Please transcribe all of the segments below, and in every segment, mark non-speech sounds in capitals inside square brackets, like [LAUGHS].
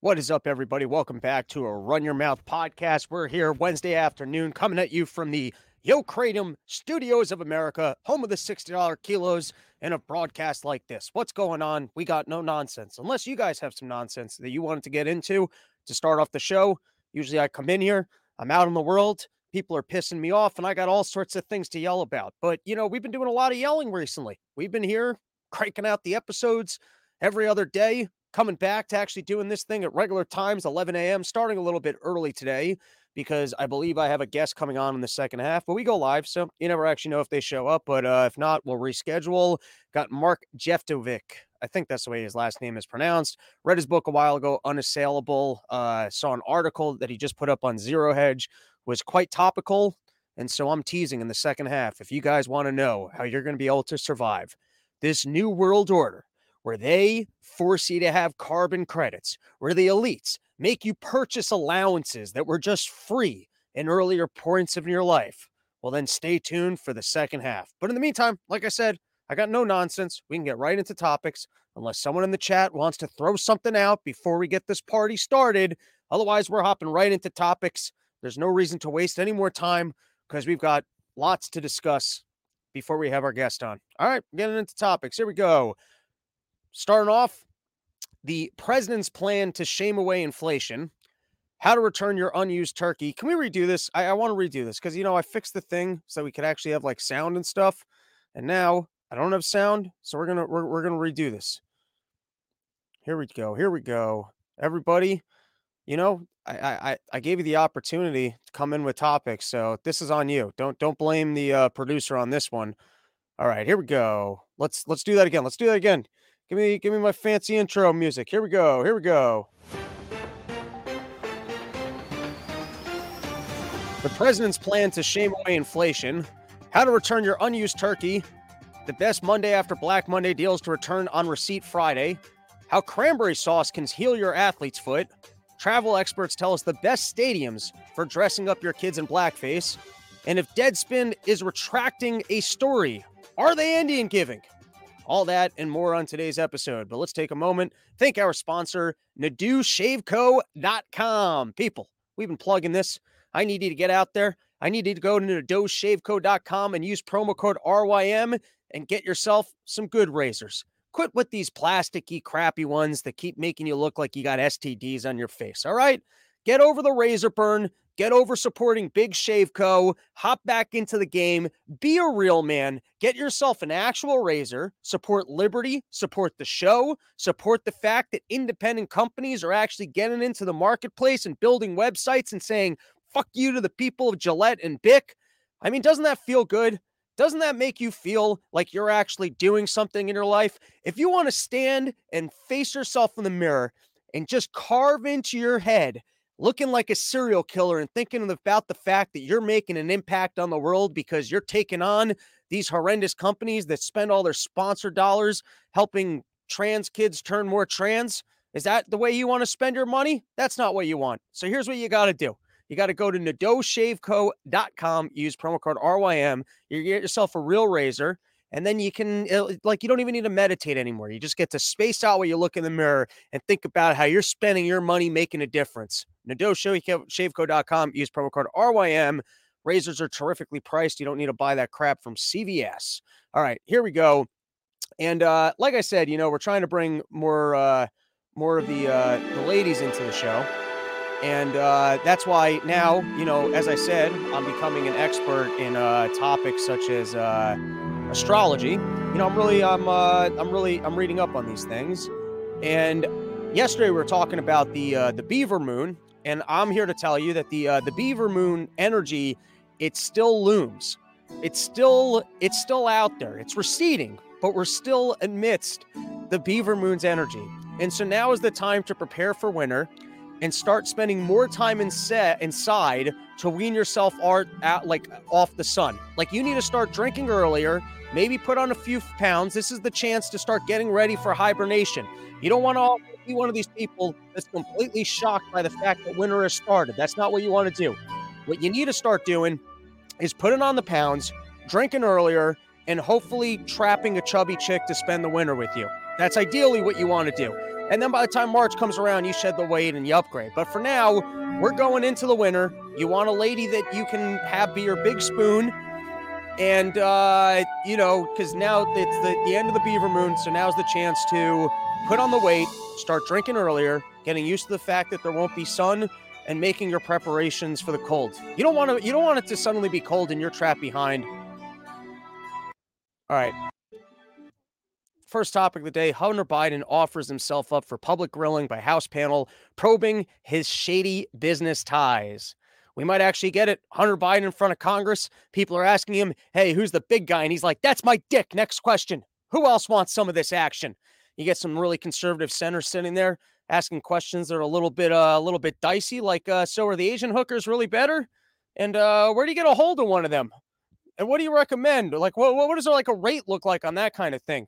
What is up, everybody? Welcome back to a Run Your Mouth podcast. We're here Wednesday afternoon coming at you from the Yo Kratom Studios of America, home of the $60 kilos and a broadcast like this. What's going on? We got no nonsense. Unless you guys have some nonsense that you wanted to get into to start off the show. Usually I come in here, I'm out in the world, people are pissing me off, and I got all sorts of things to yell about. But, you know, we've been doing a lot of yelling recently. We've been here [LAUGHS] cranking out the episodes every other day coming back to actually doing this thing at regular times, 11 a.m., starting a little bit early today because I believe I have a guest coming on in the second half. But we go live, so you never actually know if they show up. But uh, if not, we'll reschedule. Got Marc Jeftovic. I think that's the way his last name is pronounced. Read his book a while ago, Unassailable. Uh, saw an article that he just put up on Zero Hedge, was quite topical. And so I'm teasing in the second half. If you guys want to know how you're going to be able to survive this new world order where they force you to have carbon credits, where the elites make you purchase allowances that were just free in earlier points of your life. Well, then stay tuned for the second half. But in the meantime, like I said, I got no nonsense. We can get right into topics unless someone in the chat wants to throw something out before we get this party started. Otherwise, we're hopping right into topics. There's no reason to waste any more time because we've got lots to discuss before we have our guest on. All right, getting into topics. Here we go. Starting off, the president's plan to shame away inflation, how to return your unused turkey. Can we redo this? I, I want to redo this because, you know, I fixed the thing so we could actually have like sound and stuff. And now I don't have sound. So we're going to, we're, we're going to redo this. Here we go. Here we go. Everybody, you know, I, I, I gave you the opportunity to come in with topics. So this is on you. Don't, don't blame the uh, producer on this one. All right, here we go. Let's, let's do that again. Let's do that again. Give me give me my fancy intro music. Here we go. Here we go. The president's plan to shame away inflation, how to return your unused turkey, the best Monday after Black Monday deals to return on receipt Friday, how cranberry sauce can heal your athlete's foot, travel experts tell us the best stadiums for dressing up your kids in blackface, and if Deadspin is retracting a story, are they Indian giving? All that and more on today's episode. But let's take a moment. Thank our sponsor, NadeauShaveCo.com. People, we've been plugging this. I need you to get out there. I need you to go to NadeauShaveCo.com and use promo code RYM and get yourself some good razors. Quit with these plasticky, crappy ones that keep making you look like you got STDs on your face. All right? Get over the razor burn. Get over supporting Big Shave Co. Hop back into the game. Be a real man. Get yourself an actual razor. Support liberty. Support the show. Support the fact that independent companies are actually getting into the marketplace and building websites and saying, fuck you to the people of Gillette and Bic. I mean, doesn't that feel good? Doesn't that make you feel like you're actually doing something in your life? If you want to stand and face yourself in the mirror and just carve into your head looking like a serial killer and thinking about the fact that you're making an impact on the world because you're taking on these horrendous companies that spend all their sponsor dollars helping trans kids turn more trans? Is that the way you want to spend your money? That's not what you want. So here's what you got to do. You got to go to NadeauShaveCo.com, use promo code RYM. You get yourself a real razor and then you can like you don't even need to meditate anymore you just get to space out while you look in the mirror and think about how you're spending your money making a difference. NadeauShaveCo.com use promo code RYM razors are terrifically priced you don't need to buy that crap from CVS all right here we go and uh like I said you know we're trying to bring more uh more of the uh the ladies into the show and uh, that's why now, you know, as I said, I'm becoming an expert in uh, topics such as uh, astrology. You know, I'm really, I'm, uh, I'm really, I'm reading up on these things. And yesterday we were talking about the uh, the beaver moon, and I'm here to tell you that the uh, the beaver moon energy, it still looms. It's still, it's still out there. It's receding, but we're still amidst the beaver moon's energy. And so now is the time to prepare for winter and start spending more time in inside to wean yourself art like off the sun. Like you need to start drinking earlier maybe put on a few pounds. This is the chance to start getting ready for hibernation. You don't want to be one of these people that's completely shocked by the fact that winter has started. That's not what you want to do. What you need to start doing is putting on the pounds, drinking earlier, and hopefully trapping a chubby chick to spend the winter with you. That's ideally what you want to do. And then by the time March comes around, you shed the weight and you upgrade. But for now, we're going into the winter. You want a lady that you can have be your big spoon. And, uh, you know, because now it's the, the end of the beaver moon. So now's the chance to put on the weight, start drinking earlier, getting used to the fact that there won't be sun and making your preparations for the cold. You don't want to you don't want it to suddenly be cold and you're trapped behind. All right. First topic of the day Hunter Biden offers himself up for public grilling by House panel probing his shady business ties. We might actually get it. Hunter Biden in front of Congress. People are asking him, hey, who's the big guy? And he's like, that's my dick. Next question. Who else wants some of this action? You get some really conservative senators sitting there asking questions that are a little bit uh, a little bit dicey, like uh, so are the Asian hookers really better? And uh, where do you get a hold of one of them? And what do you recommend? Like, what, what does like a rate look like on that kind of thing?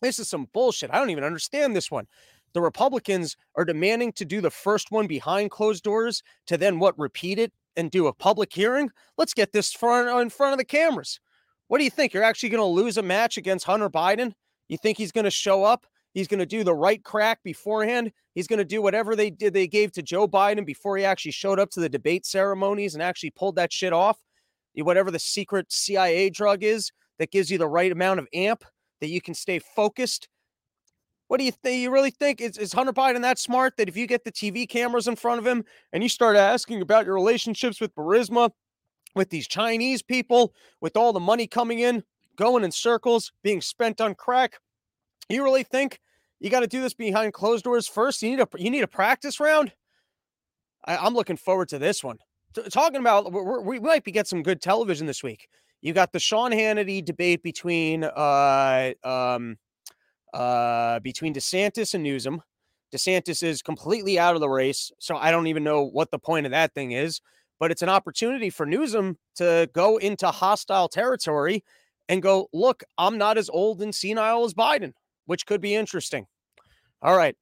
This is some bullshit. I don't even understand this one. The Republicans are demanding to do the first one behind closed doors to then what repeat it and do a public hearing. Let's get this front uh, in front of the cameras. What do you think? You're actually going to lose a match against Hunter Biden? You think he's going to show up? He's going to do the right crack beforehand. He's going to do whatever they did they gave to Joe Biden before he actually showed up to the debate ceremonies and actually pulled that shit off. Whatever the secret CIA drug is that gives you the right amount of amp that you can stay focused. What do you think? You really think is, is Hunter Biden that smart that if you get the TV cameras in front of him and you start asking about your relationships with Burisma, with these Chinese people, with all the money coming in, going in circles, being spent on crack, you really think you got to do this behind closed doors first. You need a you need a practice round. I, am looking forward to this one. T- talking about we might be get some good television this week. You got the Sean Hannity debate between uh um uh between DeSantis and Newsom. DeSantis is completely out of the race, so I don't even know what the point of that thing is. But it's an opportunity for Newsom to go into hostile territory and go, look, I'm not as old and senile as Biden which could be interesting. All right.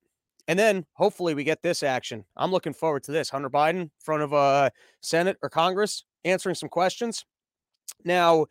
And then hopefully we get this action. I'm looking forward to this. Hunter Biden front of uh Senate or Congress answering some questions. Now,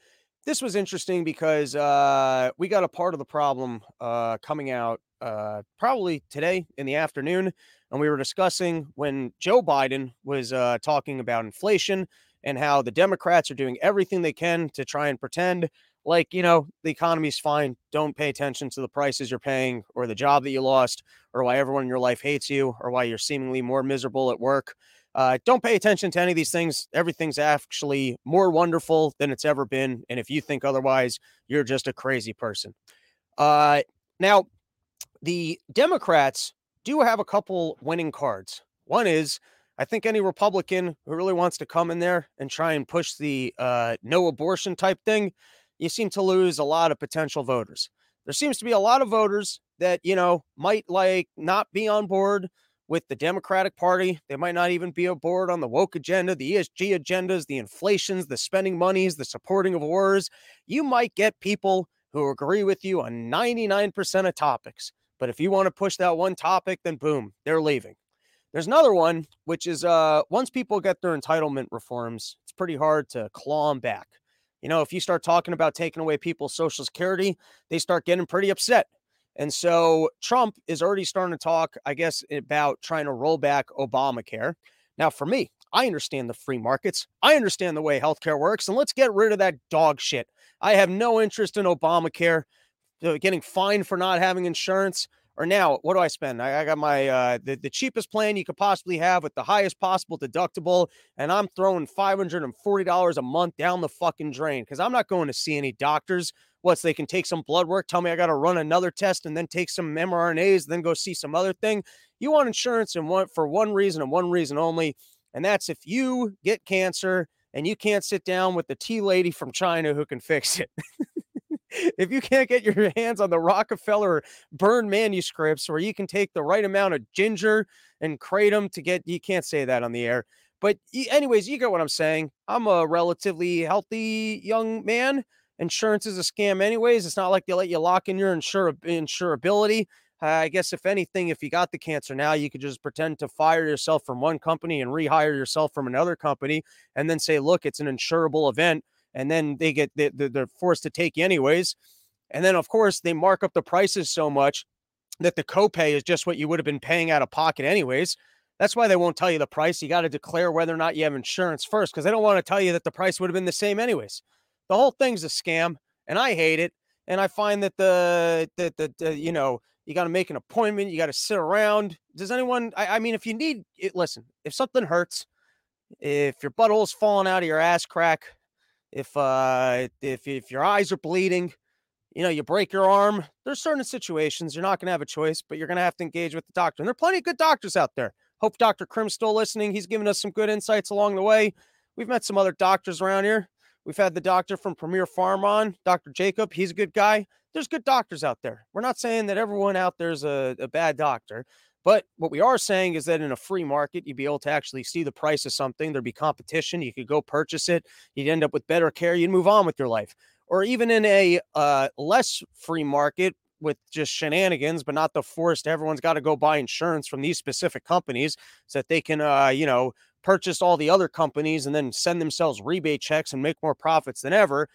this was interesting because uh we got a part of the problem uh coming out uh probably today in the afternoon and we were discussing when Joe Biden was uh talking about inflation and how the Democrats are doing everything they can to try and pretend like you know the economy's fine don't pay attention to the prices you're paying or the job that you lost or why everyone in your life hates you or why you're seemingly more miserable at work uh, don't pay attention to any of these things. Everything's actually more wonderful than it's ever been and if you think otherwise you're just a crazy person. Uh, now the democrats do have a couple winning cards. One is I think any Republican who really wants to come in there and try and push the uh, no abortion type thing, you seem to lose a lot of potential voters. There seems to be a lot of voters that, you know, might like not be on board with the Democratic Party. They might not even be on board on the woke agenda, the ESG agendas, the inflations, the spending monies, the supporting of wars. You might get people who agree with you on 99% of topics. But if you want to push that one topic, then boom, they're leaving. There's another one, which is uh, once people get their entitlement reforms, it's pretty hard to claw them back. You know, if you start talking about taking away people's social security, they start getting pretty upset. And so Trump is already starting to talk, I guess, about trying to roll back Obamacare. Now, for me, I understand the free markets. I understand the way healthcare works, and let's get rid of that dog shit. I have no interest in Obamacare, uh, getting fined for not having insurance or now what do I spend? I, I got my uh, the, the cheapest plan you could possibly have with the highest possible deductible, and I'm throwing five hundred and forty dollars a month down the fucking drain because I'm not going to see any doctors. What's they can take some blood work, tell me I got to run another test, and then take some mRNAs, then go see some other thing. You want insurance and one for one reason and one reason only, and that's if you get cancer and you can't sit down with the tea lady from China who can fix it. [LAUGHS] if you can't get your hands on the Rockefeller burn manuscripts where you can take the right amount of ginger and kratom to get, you can't say that on the air. But, anyways, you get what I'm saying. I'm a relatively healthy young man. Insurance is a scam, anyways. It's not like they let you lock in your insur- insurability. Uh, I guess, if anything, if you got the cancer now, you could just pretend to fire yourself from one company and rehire yourself from another company and then say, look, it's an insurable event and then they get they, they're forced to take you anyways. And then of course they mark up the prices so much that the copay is just what you would have been paying out of pocket anyways. That's why they won't tell you the price. You got to declare whether or not you have insurance first because they don't want to tell you that the price would have been the same anyways. The whole thing's a scam, and I hate it. And I find that the that the, the you know you got to make an appointment. You got to sit around. Does anyone? I, I mean, if you need it, listen. If something hurts, if your butthole's falling out of your ass crack, if uh if if your eyes are bleeding, you know, you break your arm. There's certain situations you're not going to have a choice, but you're going to have to engage with the doctor. And there are plenty of good doctors out there. Hope Dr. Krim's still listening. He's given us some good insights along the way. We've met some other doctors around here. We've had the doctor from Premier Farm on, Dr. Jacob. He's a good guy. There's good doctors out there. We're not saying that everyone out there is a, a bad doctor, but what we are saying is that in a free market, you'd be able to actually see the price of something. There'd be competition. You could go purchase it. You'd end up with better care. You'd move on with your life or even in a uh, less free market with just shenanigans, but not the forced. Everyone's got to go buy insurance from these specific companies so that they can, uh, you know, purchase all the other companies and then send themselves rebate checks and make more profits than ever.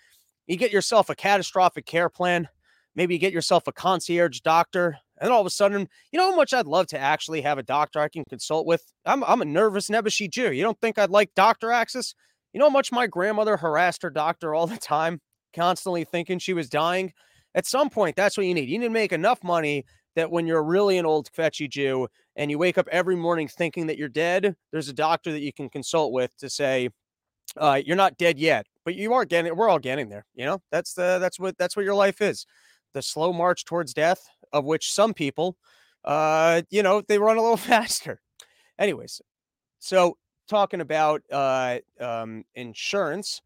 You get yourself a catastrophic care plan. Maybe you get yourself a concierge doctor. And all of a sudden, you know how much I'd love to actually have a doctor I can consult with? I'm, I'm a nervous Nebuchadnezzar Jew. You don't think I'd like doctor access? You know how much my grandmother harassed her doctor all the time? constantly thinking she was dying. At some point, that's what you need. You need to make enough money that when you're really an old fetchy Jew and you wake up every morning thinking that you're dead, there's a doctor that you can consult with to say, uh, you're not dead yet, but you are getting we're all getting there. You know, that's the that's what that's what your life is. The slow march towards death, of which some people uh, you know, they run a little [LAUGHS] faster. Anyways, so talking about uh um insurance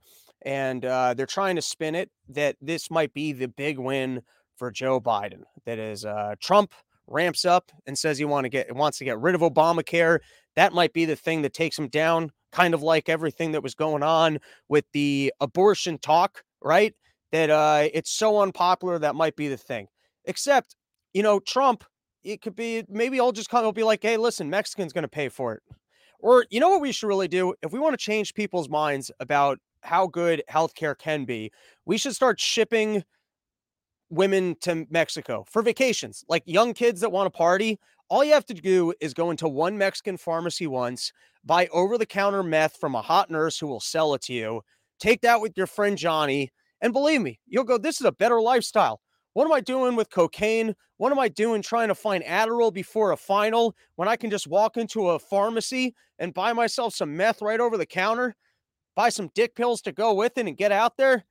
and uh, they're trying to spin it that this might be the big win for Joe Biden. That is, uh, Trump ramps up and says he want to get wants to get rid of Obamacare. That might be the thing that takes him down, kind of like everything that was going on with the abortion talk, right? That uh, it's so unpopular that might be the thing. Except, you know, Trump, it could be maybe I'll just kind of be like, hey, listen, Mexican's going to pay for it. Or you know what we should really do if we want to change people's minds about how good healthcare can be, we should start shipping women to Mexico for vacations. Like young kids that want to party, all you have to do is go into one Mexican pharmacy once, buy over the counter meth from a hot nurse who will sell it to you, take that with your friend Johnny, and believe me, you'll go, This is a better lifestyle. What am I doing with cocaine? What am I doing trying to find Adderall before a final when I can just walk into a pharmacy and buy myself some meth right over the counter? buy some dick pills to go with it and get out there.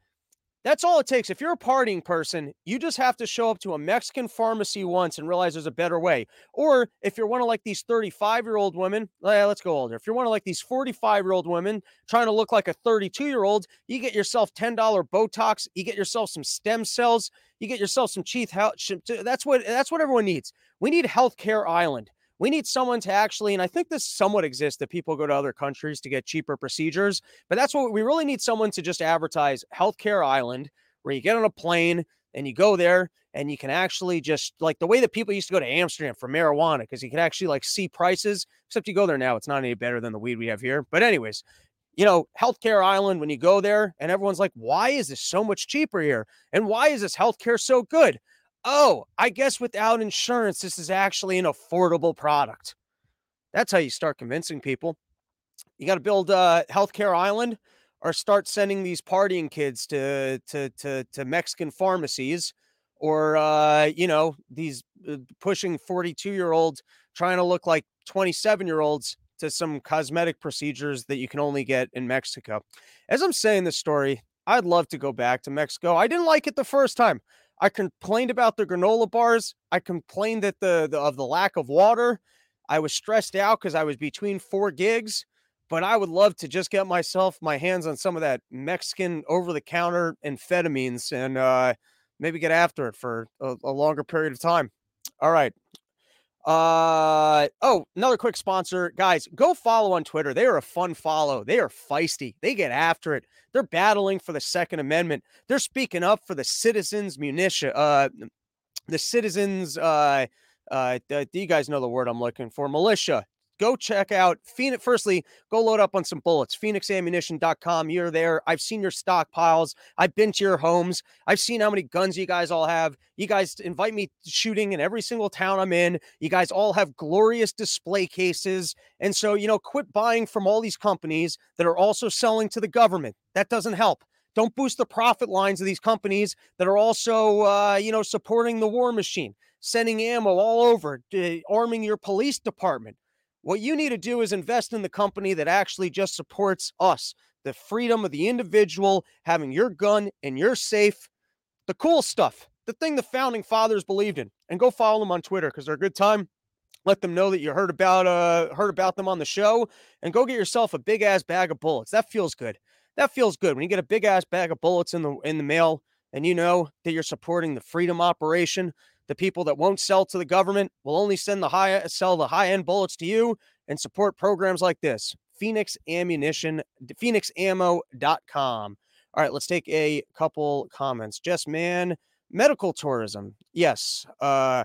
That's all it takes. If you're a partying person, you just have to show up to a Mexican pharmacy once and realize there's a better way. Or if you're one of like these 35 year old women, eh, let's go older. If you're one of like these 45 year old women trying to look like a 32 year old, you get yourself $10 Botox, you get yourself some stem cells, you get yourself some teeth. That's what that's what everyone needs. We need Healthcare Island. We need someone to actually, and I think this somewhat exists that people go to other countries to get cheaper procedures, but that's what we really need someone to just advertise Healthcare Island, where you get on a plane and you go there and you can actually just like the way that people used to go to Amsterdam for marijuana because you can actually like see prices. Except you go there now, it's not any better than the weed we have here. But anyways, you know, Healthcare Island, when you go there and everyone's like, why is this so much cheaper here? And why is this healthcare so good? Oh, I guess without insurance, this is actually an affordable product. That's how you start convincing people. You got to build a healthcare island or start sending these partying kids to to to, to Mexican pharmacies or uh, you know these uh, pushing 42 year olds trying to look like 27 year olds to some cosmetic procedures that you can only get in Mexico. As I'm saying this story, I'd love to go back to Mexico. I didn't like it the first time. I complained about the granola bars. I complained that the, the of the lack of water. I was stressed out because I was between four gigs. But I would love to just get myself my hands on some of that Mexican over the counter amphetamines and uh, maybe get after it for a, a longer period of time. All right. Uh oh, another quick sponsor, guys. Go follow on Twitter. They are a fun follow. They are feisty. They get after it. They're battling for the Second Amendment. They're speaking up for the citizens' munition. Uh, the citizens. Uh, uh, do you guys know the word I'm looking for? Militia. Go check out Fenix. Firstly, go load up on some bullets. FenixAmmunition.com. You're there. I've seen your stockpiles. I've been to your homes. I've seen how many guns you guys all have. You guys invite me shooting in every single town I'm in. You guys all have glorious display cases. And so, you know, quit buying from all these companies that are also selling to the government. That doesn't help. Don't boost the profit lines of these companies that are also, uh, you know, supporting the war machine, sending ammo all over, arming your police department. What you need to do is invest in the company that actually just supports us, the freedom of the individual, having your gun in your safe, the cool stuff, the thing the founding fathers believed in. And go follow them on Twitter because they're a good time. Let them know that you heard about uh heard about them on the show and go get yourself a big ass bag of bullets. That feels good. That feels good when you get a big ass bag of bullets in the in the mail and you know that you're supporting the freedom operation the people that won't sell to the government will only send the high sell the high end bullets to you and support programs like this. Fenix Ammunition, FenixAmmo.com. All right, let's take a couple comments. Just man, medical tourism. Yes. Uh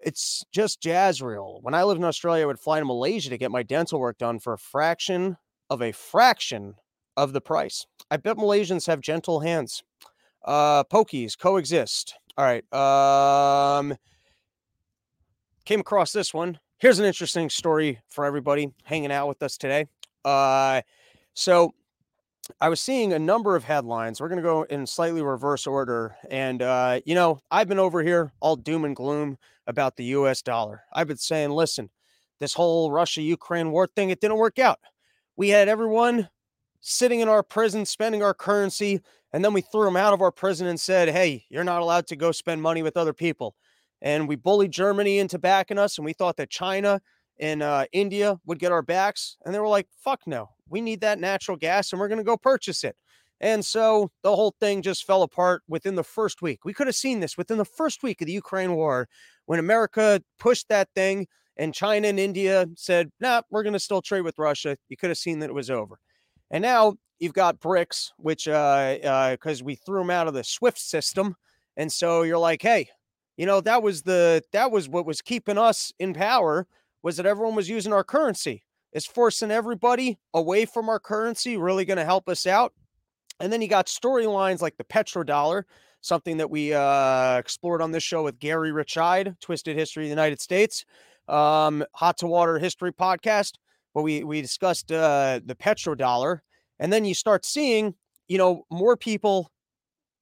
it's just Jazrael. When I lived in Australia, I would fly to Malaysia to get my dental work done for a fraction of a fraction of the price. I bet Malaysians have gentle hands. Uh, pokies coexist. All right. Um, came across this one. Here's an interesting story for everybody hanging out with us today. Uh, so I was seeing a number of headlines. We're going to go in slightly reverse order. And, uh, you know, I've been over here all doom and gloom about the US dollar. I've been saying, listen, this whole Russia Ukraine war thing, it didn't work out. We had everyone sitting in our prison, spending our currency, and then we threw him out of our prison and said, hey, you're not allowed to go spend money with other people. And we bullied Germany into backing us, and we thought that China and uh, India would get our backs. And they were like, fuck no, we need that natural gas and we're going to go purchase it. And so the whole thing just fell apart within the first week. We could have seen this within the first week of the Ukraine war when America pushed that thing and China and India said, nah, we're going to still trade with Russia. You could have seen that it was over. And now you've got bricks, which uh because uh, we threw them out of the SWIFT system, and so you're like, hey, you know that was the that was what was keeping us in power was that everyone was using our currency. Is forcing everybody away from our currency really going to help us out? And then you got storylines like the petrodollar, something that we uh, explored on this show with Gary Richide, Twisted History of the United States, um, Hot to Water History podcast. But we we discussed uh, the petrodollar and then you start seeing, you know, more people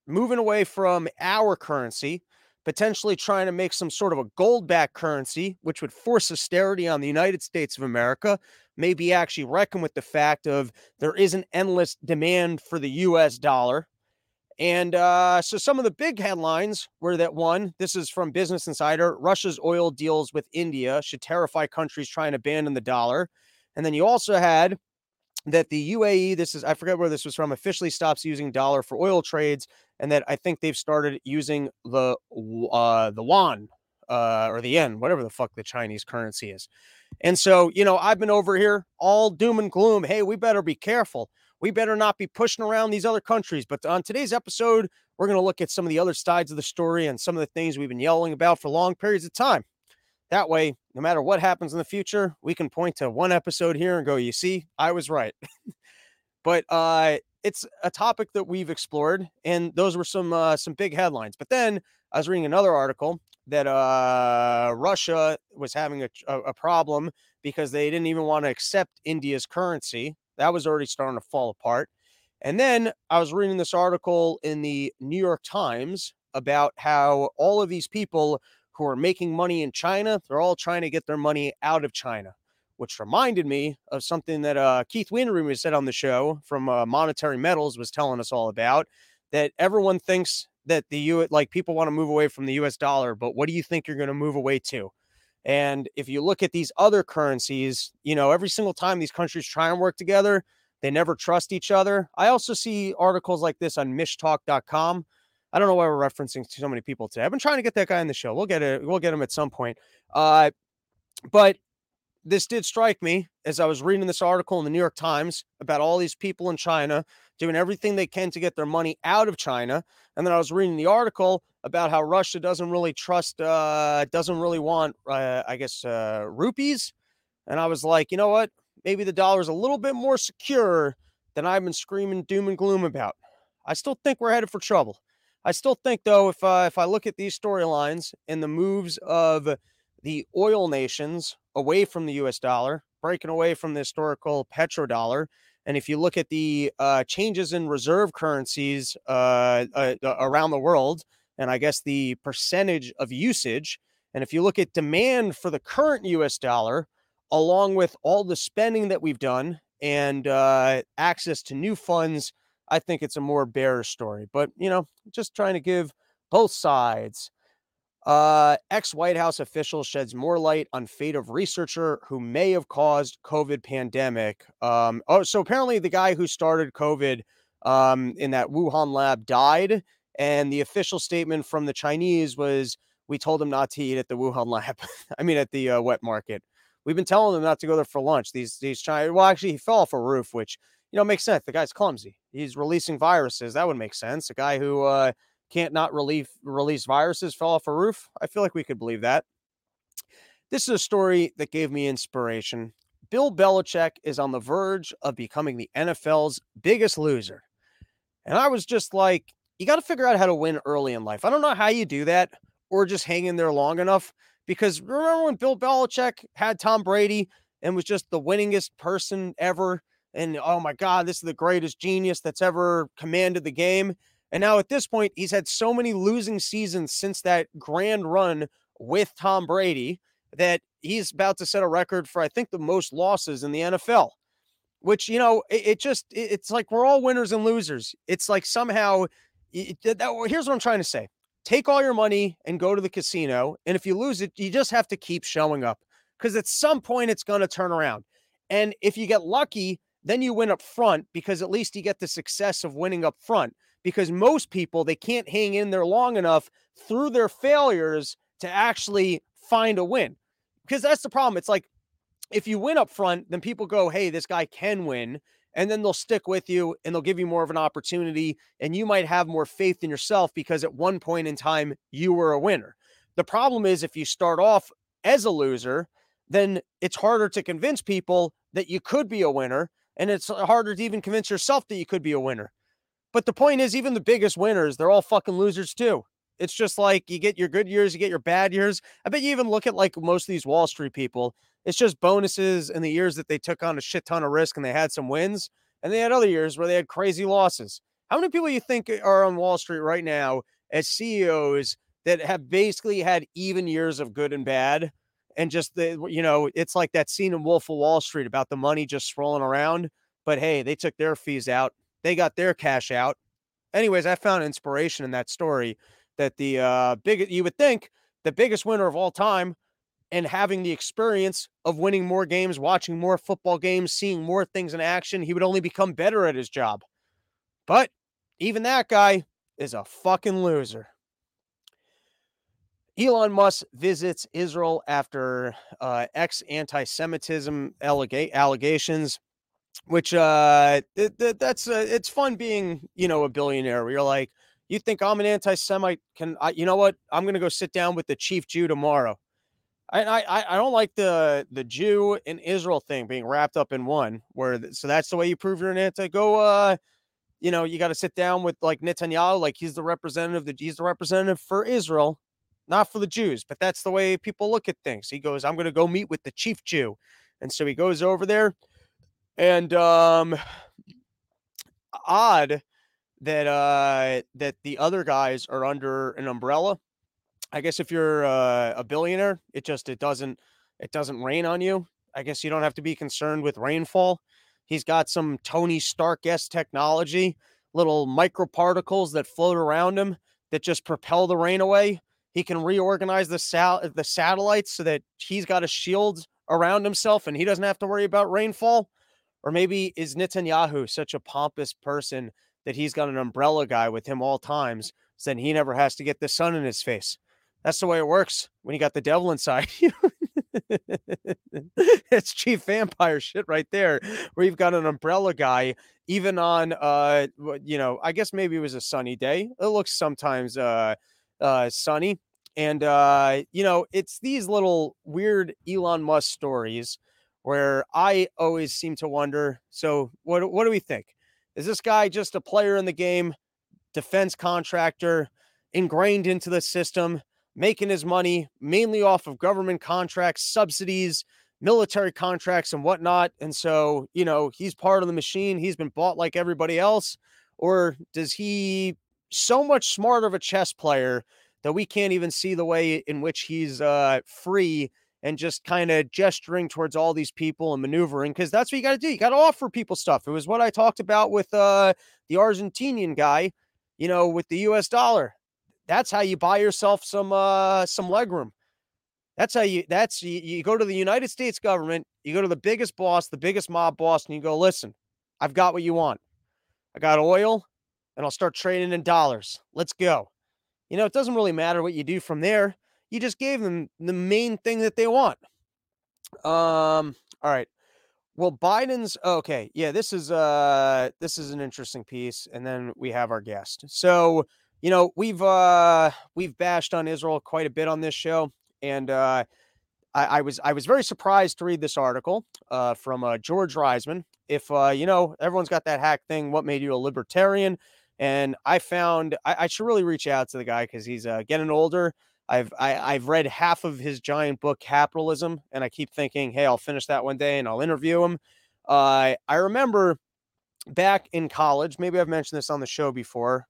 moving away from our currency, potentially trying to make some sort of a gold backed currency, which would force austerity on the United States of America. Maybe actually reckon with the fact of there is an endless demand for the US dollar. And uh, so some of the big headlines were that one, this is from Business Insider Russia's oil deals with India should terrify countries trying to abandon the dollar. And then you also had that the UAE, this is I forget where this was from, officially stops using dollar for oil trades, and that I think they've started using the uh, the yuan uh, or the yen, whatever the fuck the Chinese currency is. And so, you know, I've been over here all doom and gloom. Hey, we better be careful. We better not be pushing around these other countries. But on today's episode, we're going to look at some of the other sides of the story and some of the things we've been yelling about for long periods of time. That way, no matter what happens in the future, we can point to one episode here and go, you see, I was right. [LAUGHS] but uh, it's a topic that we've explored, and those were some uh, some big headlines. But then I was reading another article that uh, Russia was having a, a problem because they didn't even want to accept India's currency. That was already starting to fall apart. And then I was reading this article in the New York Times about how all of these people who are making money in China, they're all trying to get their money out of China, which reminded me of something that uh, Keith Winroom said on the show from uh, Monetary Metals was telling us all about that everyone thinks that the U like people want to move away from the US dollar, but what do you think you're going to move away to? And if you look at these other currencies, you know, every single time these countries try and work together, they never trust each other. I also see articles like this on mishtalk.com I don't know why we're referencing so many people today. I've been trying to get that guy in the show. We'll get it. We'll get him at some point. Uh, but this did strike me as I was reading this article in the New York Times about all these people in China doing everything they can to get their money out of China. And then I was reading the article about how Russia doesn't really trust, uh, doesn't really want, uh, I guess, uh, rupees And I was like, you know what? Maybe the dollar is a little bit more secure than I've been screaming doom and gloom about. I still think we're headed for trouble. I still think, though, if uh, if I look at these storylines and the moves of the oil nations away from the U.S. dollar, breaking away from the historical petrodollar, and if you look at the uh, changes in reserve currencies uh, uh, around the world, and I guess the percentage of usage, and if you look at demand for the current U.S. dollar, along with all the spending that we've done and uh, access to new funds I think it's a more bearish story. But, you know, just trying to give both sides. Uh, Ex White House official sheds more light on fate of researcher who may have caused COVID pandemic. Um, oh, so apparently the guy who started COVID um, in that Wuhan lab died, and the official statement from the Chinese was, "We told him not to eat at the Wuhan [LAUGHS] lab. I mean, at the uh, wet market. We've been telling them not to go there for lunch. These these Chinese, Well, actually, he fell off a roof, which you know, makes sense. The guy's clumsy. He's releasing viruses. That would make sense. A guy who uh, can't not relieve, release viruses fell off a roof. I feel like we could believe that. This is a story that gave me inspiration. Bill Belichick is on the verge of becoming the NFL's biggest loser. And I was just like, you got to figure out how to win early in life. I don't know how you do that or just hang in there long enough. Because remember when Bill Belichick had Tom Brady and was just the winningest person ever? And oh my God, this is the greatest genius that's ever commanded the game. And now at this point, he's had so many losing seasons since that grand run with Tom Brady that he's about to set a record for, I think, the most losses in the NFL. Which, you know, it, it just, it, it's like we're all winners and losers. It's like somehow, it, that, here's what I'm trying to say take all your money and go to the casino. And if you lose it, you just have to keep showing up because at some point it's going to turn around. And if you get lucky, then you win up front because at least you get the success of winning up front. Because most people, they can't hang in there long enough through their failures to actually find a win. Because that's the problem. It's like if you win up front, then people go, hey, this guy can win. And then they'll stick with you and they'll give you more of an opportunity. And you might have more faith in yourself because at one point in time, you were a winner. The problem is if you start off as a loser, then it's harder to convince people that you could be a winner and it's harder to even convince yourself that you could be a winner. But the point is, even the biggest winners, they're all fucking losers too. It's just like you get your good years, you get your bad years. I bet you even look at like most of these Wall Street people, it's just bonuses in the years that they took on a shit ton of risk and they had some wins. And they had other years where they had crazy losses. How many people you think are on Wall Street right now as CEOs that have basically had even years of good and bad? And just the you know it's like that scene in Wolf of Wall Street about the money just swirling around. But hey, they took their fees out, they got their cash out. Anyways, I found inspiration in that story that the uh, big you would think the biggest winner of all time and having the experience of winning more games, watching more football games, seeing more things in action, he would only become better at his job. But even that guy is a fucking loser. Elon Musk visits Israel after uh, ex anti Semitism allega- allegations, which uh, th- th- that's uh, it's fun being, you know, a billionaire where you're like, you think I'm an anti Semite? Can I, you know what? I'm going to go sit down with the chief Jew tomorrow. I, I I don't like the the Jew and Israel thing being wrapped up in one. Where so that's the way you prove you're an anti. Go, uh, you know, you got to sit down with like Netanyahu, like he's the representative. That he's the representative for Israel, not for the Jews, but that's the way people look at things. He goes, I'm going to go meet with the chief Jew. And so he goes over there and um odd that uh that the other guys are under an umbrella. I guess if you're uh, a billionaire, it just it doesn't it doesn't rain on you. I guess you don't have to be concerned with rainfall. He's got some Tony Stark-esque technology, little microparticles that float around him that just propel the rain away. He can reorganize the sal- the satellites so that he's got a shield around himself and he doesn't have to worry about rainfall. Or maybe is Netanyahu such a pompous person that he's got an umbrella guy with him all times, so then he never has to get the sun in his face. That's the way it works when you got the devil inside [LAUGHS] it's chief vampire shit right there, where you've got an umbrella guy, even on uh, you know, I guess maybe it was a sunny day. It looks sometimes uh uh sunny, and, uh, you know, it's these little weird Elon Musk stories where I always seem to wonder. So, what what do we think? Is this guy just a player in the game, defense contractor, ingrained into the system, making his money mainly off of government contracts, subsidies, military contracts, and whatnot? And so, you know, he's part of the machine. He's been bought like everybody else, or does he so much smarter of a chess player that we can't even see the way in which he's uh, free and just kind of gesturing towards all these people and maneuvering because that's what you got to do. You got to offer people stuff. It was what I talked about with uh, the Argentinian guy, you know, with the U.S. dollar. That's how you buy yourself some uh, some leg room. That's how you. That's you, you go to the United States government. You go to the biggest boss, the biggest mob boss, and you go, listen, I've got what you want. I got oil, and I'll start trading in dollars. Let's go. You know, it doesn't really matter what you do from there. You just gave them the main thing that they want. Um, all right. Well, Biden's okay. Yeah, this is uh this is an interesting piece, and then we have our guest. So, you know, we've uh we've bashed on Israel quite a bit on this show, and uh I, I was I was very surprised to read this article uh from uh George Reisman. If uh, you know, everyone's got that hack thing, what made you a libertarian? And I found I, I should really reach out to the guy because he's uh, getting older. I've I, have i have read half of his giant book, Capitalism, and I keep thinking, hey, I'll finish that one day and I'll interview him. Uh, I remember back in college, maybe I've mentioned this on the show before.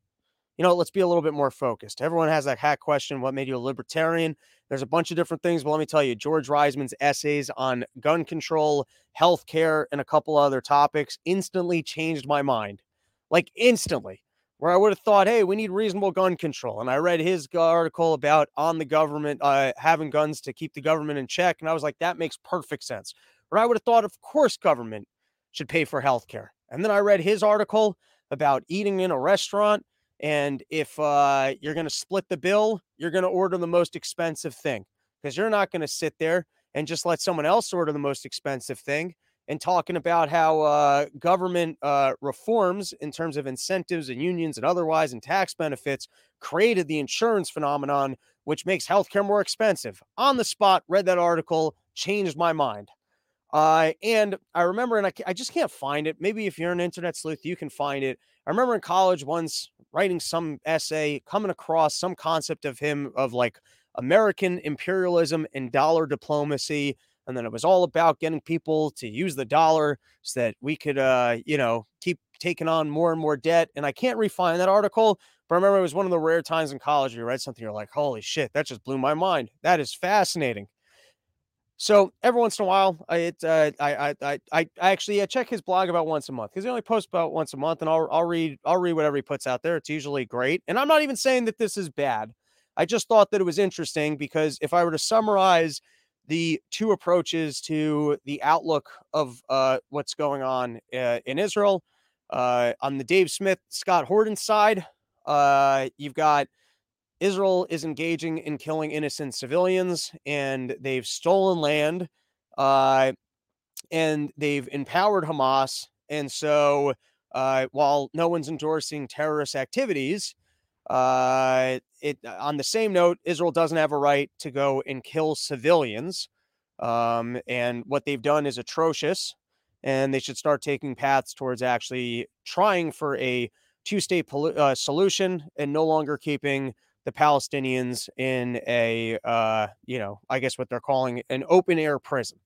You know, let's be a little bit more focused. Everyone has that hack question: What made you a libertarian? There's a bunch of different things, but let me tell you, George Reisman's essays on gun control, healthcare, and a couple other topics instantly changed my mind. Like instantly where I would have thought, hey, we need reasonable gun control. And I read his article about on the government uh, having guns to keep the government in check. And I was like, that makes perfect sense. Or I would have thought, of course, government should pay for health care. And then I read his article about eating in a restaurant. And if uh, you're going to split the bill, you're going to order the most expensive thing because you're not going to sit there and just let someone else order the most expensive thing and talking about how uh, government uh, reforms in terms of incentives and unions and otherwise and tax benefits created the insurance phenomenon, which makes healthcare more expensive. On the spot, read that article, changed my mind. Uh, and I remember, and I, I just can't find it. Maybe if you're an internet sleuth, you can find it. I remember in college once writing some essay, coming across some concept of him of like American imperialism and dollar diplomacy and then it was all about getting people to use the dollar so that we could uh you know keep taking on more and more debt and i can't refine that article but i remember it was one of the rare times in college you read something you're like holy shit that just blew my mind that is fascinating so every once in a while, I it, uh, I, I I I actually I check his blog about once a month because he only posts about once a month, and I'll I'll read I'll read whatever he puts out there. It's usually great, and I'm not even saying that this is bad. I just thought that it was interesting because if I were to summarize the two approaches to the outlook of uh, what's going on uh, in Israel. Uh, on the Dave Smith, Scott Horton side, uh, you've got Israel is engaging in killing innocent civilians and they've stolen land uh, and they've empowered Hamas. And so uh, while no one's endorsing terrorist activities, uh, it on the same note, Israel doesn't have a right to go and kill civilians. Um, and what they've done is atrocious, and they should start taking paths towards actually trying for a two-state pol- uh, solution and no longer keeping the Palestinians in a, uh, you know, I guess what they're calling an open air prison.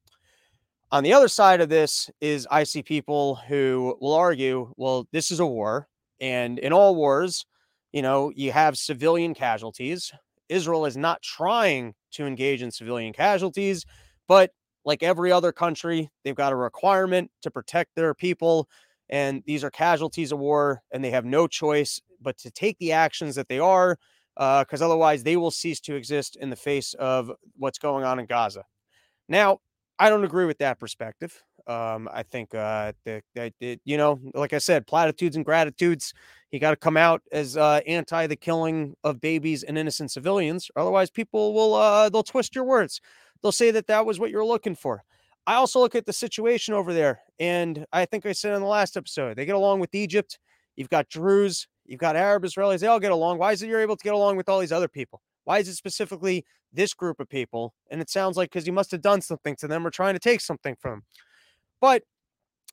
On the other side of this is I see people who will argue, well, this is a war, and in all wars, you know, you have civilian casualties. Israel is not trying to engage in civilian casualties, but like every other country, they've got a requirement to protect their people. And these are casualties of war, and they have no choice but to take the actions that they are, because uh, otherwise they will cease to exist in the face of what's going on in Gaza. Now, I don't agree with that perspective. Um, I think uh, that you know, like I said, platitudes and gratitudes. You got to come out as uh, anti the killing of babies and innocent civilians. Otherwise, people will uh, they'll twist your words. They'll say that that was what you're looking for. I also look at the situation over there, and I think I said in the last episode, they get along with Egypt. You've got Druze, you've got Arab Israelis. They all get along. Why is it you're able to get along with all these other people? Why is it specifically this group of people? And it sounds like because he must have done something to them or trying to take something from them. But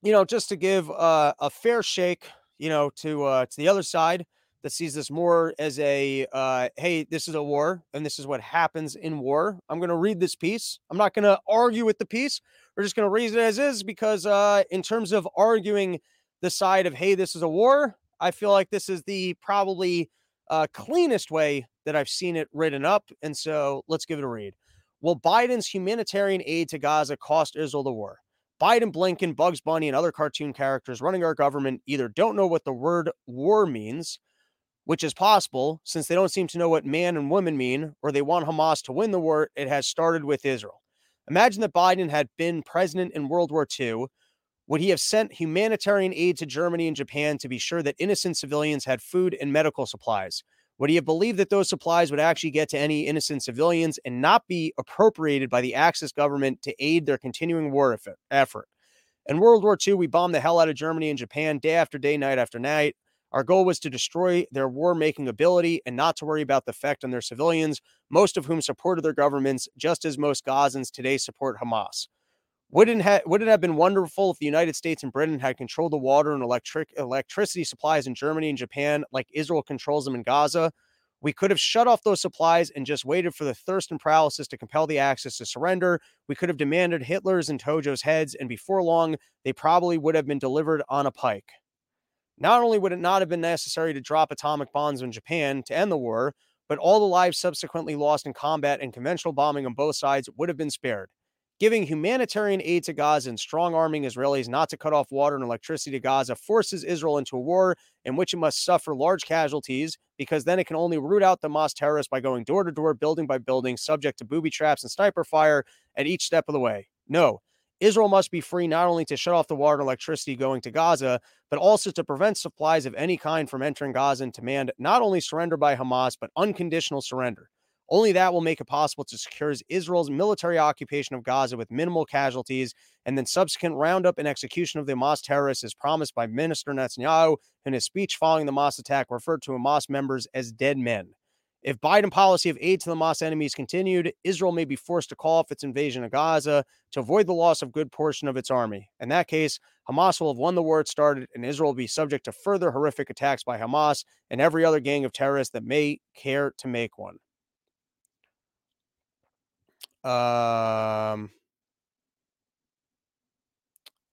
you know, just to give uh, a fair shake, you know, to uh, to the other side that sees this more as a uh, hey, this is a war and this is what happens in war. I'm going to read this piece. I'm not going to argue with the piece. We're just going to read it as is because, uh, in terms of arguing the side of hey, this is a war, I feel like this is the probably uh, cleanest way that I've seen it written up. And so let's give it a read. Will Biden's humanitarian aid to Gaza cost Israel the war? Biden, Blinken, Bugs Bunny, and other cartoon characters running our government either don't know what the word war means, which is possible since they don't seem to know what man and woman mean, or they want Hamas to win the war it has started with Israel. Imagine that Biden had been president in World War II. Would he have sent humanitarian aid to Germany and Japan to be sure that innocent civilians had food and medical supplies? Would he have believed that those supplies would actually get to any innocent civilians and not be appropriated by the Axis government to aid their continuing war effort? In World War II, we bombed the hell out of Germany and Japan day after day, night after night. Our goal was to destroy their war making ability and not to worry about the effect on their civilians, most of whom supported their governments, just as most Gazans today support Hamas. Wouldn't, ha- would it have been wonderful if the United States and Britain had controlled the water and electric electricity supplies in Germany and Japan like Israel controls them in Gaza? We could have shut off those supplies and just waited for the thirst and paralysis to compel the Axis to surrender. We could have demanded Hitler's and Tojo's heads, and before long, they probably would have been delivered on a pike. Not only would it not have been necessary to drop atomic bombs in Japan to end the war, but all the lives subsequently lost in combat and conventional bombing on both sides would have been spared. Giving humanitarian aid to Gaza and strong arming Israelis not to cut off water and electricity to Gaza forces Israel into a war in which it must suffer large casualties because then it can only root out the Hamas terrorists by going door to door, building by building, subject to booby traps and sniper fire at each step of the way. No, Israel must be free not only to shut off the water and electricity going to Gaza, but also to prevent supplies of any kind from entering Gaza and demand not only surrender by Hamas, but unconditional surrender. Only that will make it possible to secure Israel's military occupation of Gaza with minimal casualties and then subsequent roundup and execution of the Hamas terrorists as promised by Minister Netanyahu in his speech following the Hamas attack referred to Hamas members as dead men. If Biden policy of aid to the Hamas enemies continued, Israel may be forced to call off its invasion of Gaza to avoid the loss of good portion of its army. In that case, Hamas will have won the war it started, and Israel will be subject to further horrific attacks by Hamas and every other gang of terrorists that may care to make one. Um,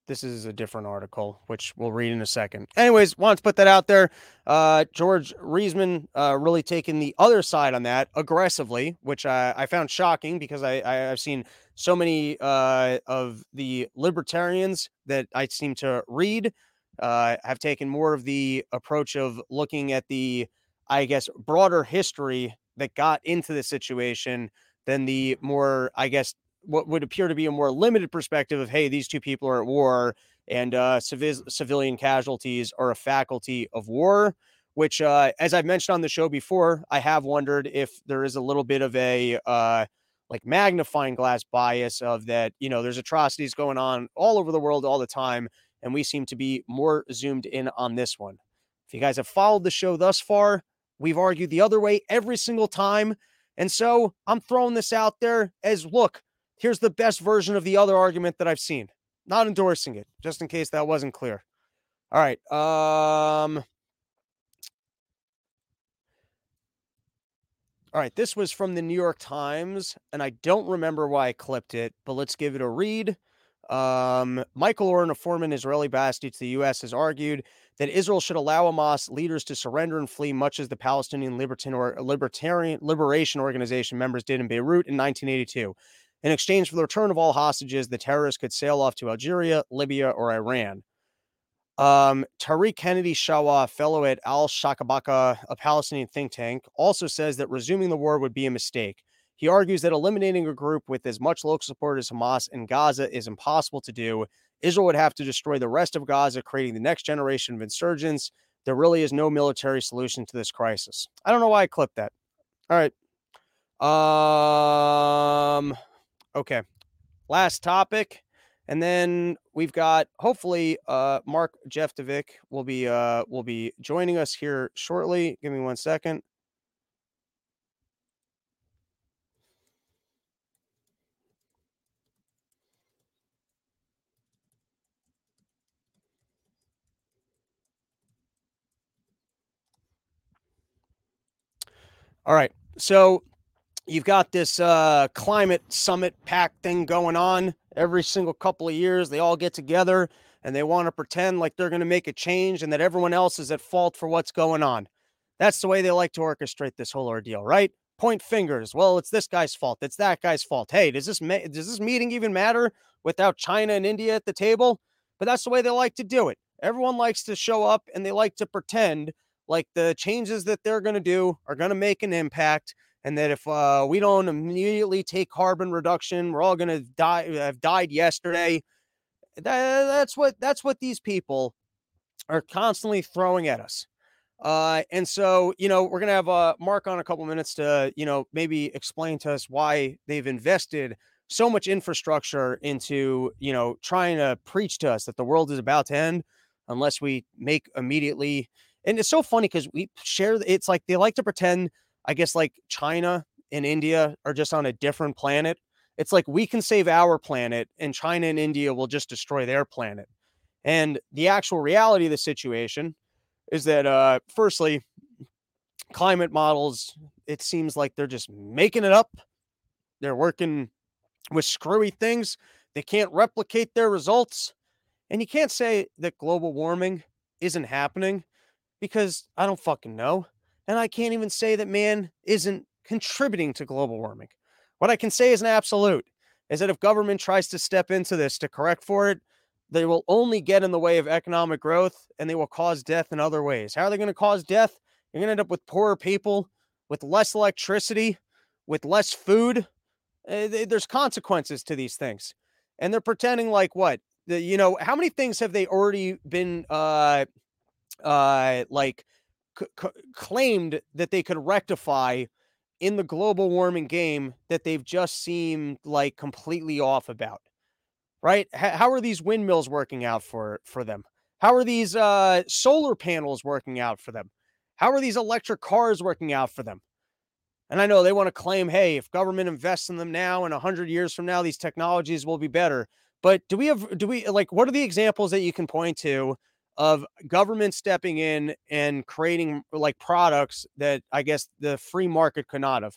this is a different article, which we'll read in a second. Anyways, want to put that out there. Uh, George Reisman uh, really taking the other side on that aggressively, which I, I found shocking because I, I, have seen so many uh, of the libertarians that I seem to read uh, have taken more of the approach of looking at the, I guess, broader history that got into the situation than the more, I guess, what would appear to be a more limited perspective of, hey, these two people are at war and uh, civ- civilian casualties are a faculty of war. Which, uh, as I've mentioned on the show before, I have wondered if there is a little bit of a uh, like magnifying glass bias of that. You know, there's atrocities going on all over the world all the time, and we seem to be more zoomed in on this one. If you guys have followed the show thus far, we've argued the other way every single time. And so I'm throwing this out there as look, here's the best version of the other argument that I've seen. Not endorsing it, just in case that wasn't clear. All right. Um All right, this was from the New York Times, and I don't remember why I clipped it, but let's give it a read. Um, Michael Oren, a former Israeli ambassador to the U.S., has argued that Israel should allow Hamas leaders to surrender and flee, much as the Palestinian or Libertarian Liberation Organization members did in Beirut in 1982. In exchange for the return of all hostages, the terrorists could sail off to Algeria, Libya, or Iran. Um, Tariq Kennedy Shawa, fellow at Al Shakabaka, a Palestinian think tank, also says that resuming the war would be a mistake. He argues that eliminating a group with as much local support as Hamas in Gaza is impossible to do. Israel would have to destroy the rest of Gaza, creating the next generation of insurgents. There really is no military solution to this crisis. I don't know why I clipped that. All right. Um okay. Last topic. And then we've got hopefully uh Marc Jeftovic will be uh will be joining us here shortly. Give me one second. All right. So you've got this uh, climate summit pack thing going on every single couple of years. They all get together and they want to pretend like they're going to make a change and that everyone else is at fault for what's going on. That's the way they like to orchestrate this whole ordeal, right? Point fingers. Well, it's this guy's fault. It's that guy's fault. Hey, does this ma- does this meeting even matter without China and India at the table? But that's the way they like to do it. Everyone likes to show up and they like to pretend like the changes that they're going to do are going to make an impact and that if uh, we don't immediately take carbon reduction, we're all going to die. Have died yesterday. That, that's what that's what these people are constantly throwing at us. Uh, and so, you know, we're gonna have uh, Marc on a couple minutes to, you know, maybe explain to us why they've invested so much infrastructure into, you know, trying to preach to us that the world is about to end unless we make immediately. And it's so funny because we share. It's like they like to pretend I guess like China and India are just on a different planet. It's like we can save our planet and China and India will just destroy their planet. And the actual reality of the situation is that, uh, firstly, climate models, it seems like they're just making it up. They're working with screwy things. They can't replicate their results. And you can't say that global warming isn't happening because I don't fucking know. And I can't even say that man isn't contributing to global warming. What I can say is an absolute is that if government tries to step into this to correct for it, they will only get in the way of economic growth and they will cause death in other ways. How are they going to cause death? You're going to end up with poorer people, with less electricity, with less food. Uh, there's consequences to these things. And they're pretending like what? The, you know, how many things have they already been uh uh like c- claimed that they could rectify in the global warming game that they've just seemed like completely off about right? H- how are these windmills working out for for them? How are these uh, solar panels working out for them? How are these electric cars working out for them? And i know they want to claim hey if government invests in them now and 100 years from now these technologies will be better. But do we have do we like what are the examples that you can point to of government stepping in and creating like products that I guess the free market could not have.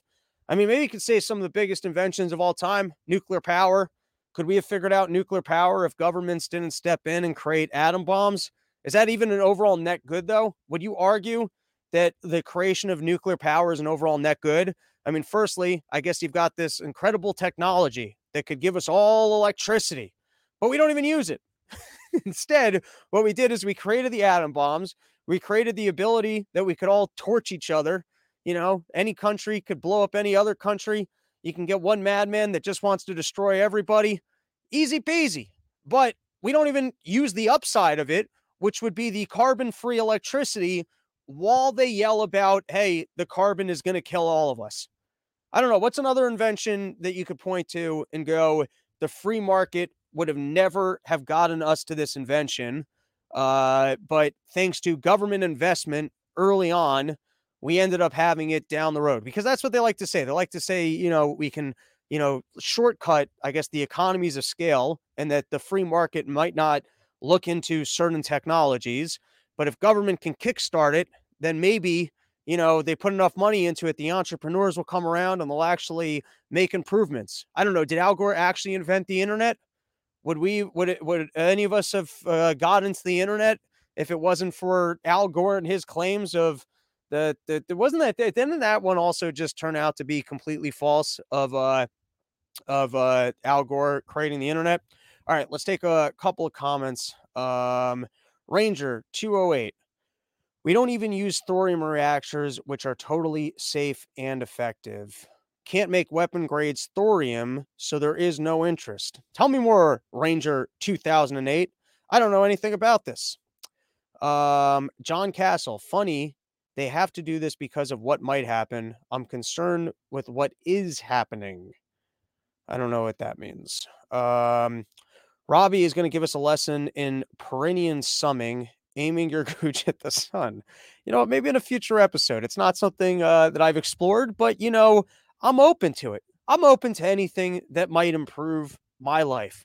I mean, maybe you could say some of the biggest inventions of all time, nuclear power. Could we have figured out nuclear power if governments didn't step in and create atom bombs? Is that even an overall net good, though? Would you argue that the creation of nuclear power is an overall net good? I mean, firstly, I guess you've got this incredible technology that could give us all electricity, but we don't even use it. [LAUGHS] Instead, what we did is we created the atom bombs. We created the ability that we could all torch each other. You know, any country could blow up any other country. You can get one madman that just wants to destroy everybody. Easy peasy. But we don't even use the upside of it, which would be the carbon free electricity while they yell about, hey, the carbon is going to kill all of us. I don't know. What's another invention that you could point to and go, the free market would have never have gotten us to this invention. Uh, but thanks to government investment early on, we ended up having it down the road because that's what they like to say. They like to say, you know, we can, you know, shortcut, I guess, the economies of scale and that the free market might not look into certain technologies. But if government can kickstart it, then maybe, you know, they put enough money into it, the entrepreneurs will come around and they'll actually make improvements. I don't know. Did Al Gore actually invent the internet? Would we would it would any of us have uh, got into the internet if it wasn't for Al Gore and his claims of the the wasn't that didn't that one also just turn out to be completely false of uh of uh Al Gore creating the internet. All right, let's take a couple of comments. Um Ranger 208 we don't even use thorium reactors, which are totally safe and effective can't make weapon grades thorium, so there is no interest. Tell me more, Ranger 2008. I don't know anything about this. Um, John Castle, funny. They have to do this because of what might happen. I'm concerned with what is happening. I don't know what that means. Um, Robbie is going to give us a lesson in perineum sunning, aiming your [LAUGHS] gooch at the sun. You know, maybe in a future episode. It's not something uh, that I've explored, but you know, I'm open to it. I'm open to anything that might improve my life.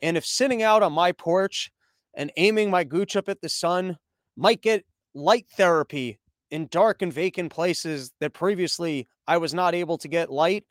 And if sitting out on my porch and aiming my gooch up at the sun might get light therapy in dark and vacant places that previously I was not able to get light,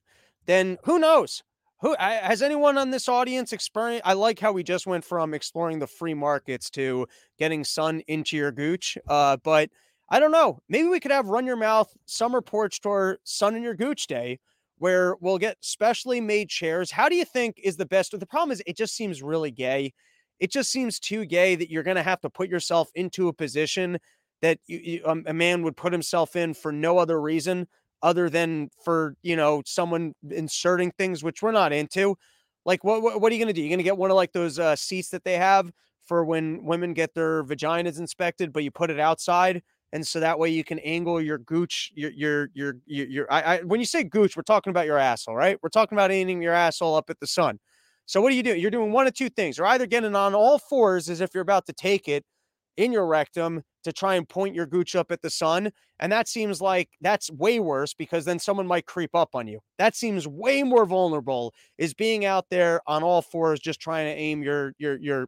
then who knows? Who has anyone on this audience experienced? I like how we just went from exploring the free markets to getting sun into your gooch. Uh, but I don't know. Maybe we could have run your mouth summer porch tour sun in your gooch day where we'll get specially made chairs. How do you think is the best? The problem is it just seems really gay. It just seems too gay that you're going to have to put yourself into a position that you, you, um, a man would put himself in for no other reason other than for you know someone inserting things which we're not into. Like what what, what are you gonna do? You're gonna get one of like those uh, seats that they have for when women get their vaginas inspected, but you put it outside, and so that way you can angle your gooch. Your your your your. your I, I when you say gooch, we're talking about your asshole, right? We're talking about aiming your asshole up at the sun. So what are you doing You're doing one of two things. You're either getting on all fours as if you're about to take it in your rectum to try and point your gooch up at the sun. And that seems like that's way worse because then someone might creep up on you. That seems way more vulnerable is being out there on all fours just trying to aim your your your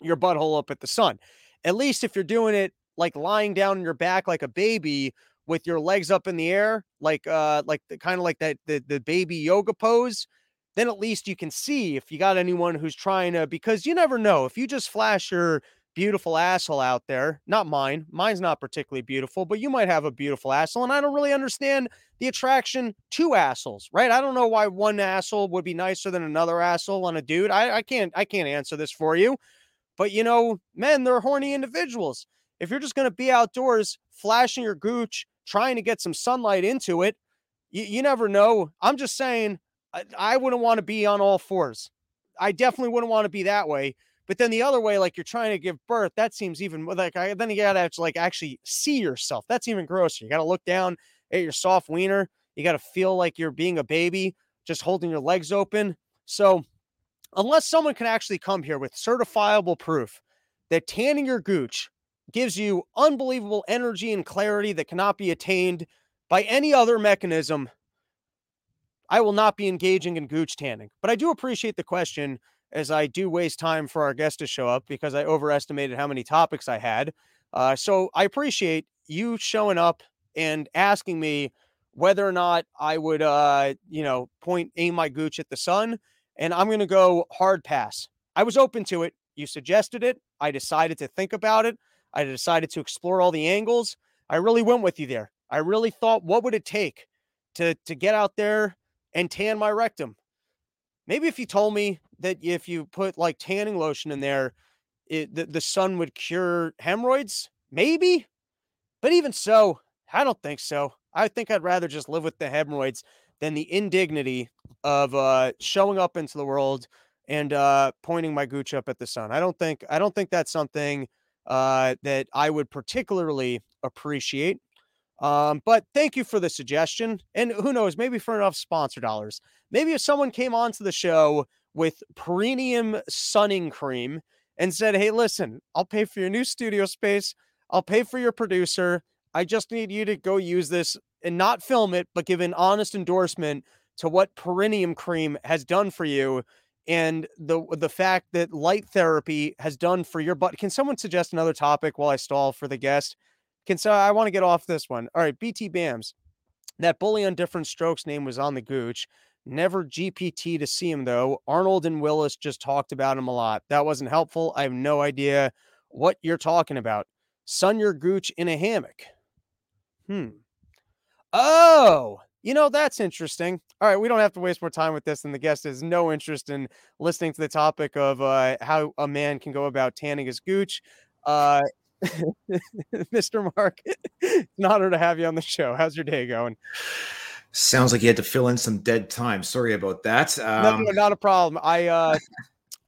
your butthole up at the sun. At least if you're doing it like lying down on your back like a baby with your legs up in the air, like uh like the kind of like that the, the baby yoga pose, then at least you can see if you got anyone who's trying to because you never know. If you just flash your beautiful asshole out there. Not mine. Mine's not particularly beautiful, but you might have a beautiful asshole. And I don't really understand the attraction to assholes, right? I don't know why one asshole would be nicer than another asshole on a dude. I, I can't I can't answer this for you. But you know, men, they're horny individuals. If you're just gonna be outdoors flashing your gooch, trying to get some sunlight into it, you, you never know. I'm just saying I, I wouldn't want to be on all fours. I definitely wouldn't want to be that way but then the other way, like you're trying to give birth, that seems even like I, then you gotta to like actually see yourself. That's even grosser. You gotta look down at your soft wiener. You gotta feel like you're being a baby, just holding your legs open. So unless someone can actually come here with certifiable proof that tanning your gooch gives you unbelievable energy and clarity that cannot be attained by any other mechanism, I will not be engaging in gooch tanning. But I do appreciate the question as I do waste time for our guest to show up because I overestimated how many topics I had. Uh, so I appreciate you showing up and asking me whether or not I would, uh, you know, point aim my gooch at the sun. And I'm going to go hard pass. I was open to it. You suggested it. I decided to think about it. I decided to explore all the angles. I really went with you there. I really thought, what would it take to to get out there and tan my rectum? Maybe if you told me that if you put like tanning lotion in there, it, the, the sun would cure hemorrhoids, maybe. But even so, I don't think so. I think I'd rather just live with the hemorrhoids than the indignity of uh, showing up into the world and uh, pointing my gooch up at the sun. I don't think I don't think that's something uh, that I would particularly appreciate. Um, but thank you for the suggestion. And who knows, maybe for enough sponsor dollars. Maybe if someone came onto the show with perineum sunning cream and said, Hey, listen, I'll pay for your new studio space. I'll pay for your producer. I just need you to go use this and not film it, but give an honest endorsement to what perineum cream has done for you and the the fact that light therapy has done for your butt. Can someone suggest another topic while I stall for the guest? Can so I want to get off this one. All right, BT Bams. That bully on different strokes name was on the gooch. Never GPT to see him though. Arnold and Willis just talked about him a lot. That wasn't helpful. I have no idea what you're talking about. Sun your gooch in a hammock. Hmm. Oh, you know, that's interesting. All right, we don't have to waste more time with this, and the guest has no interest in listening to the topic of uh, how a man can go about tanning his gooch. Uh, [LAUGHS] Mr. Marc, it's an honor to have you on the show. How's your day going? Sounds like you had to fill in some dead time. Sorry about that. Um, no, no, not a problem. I uh,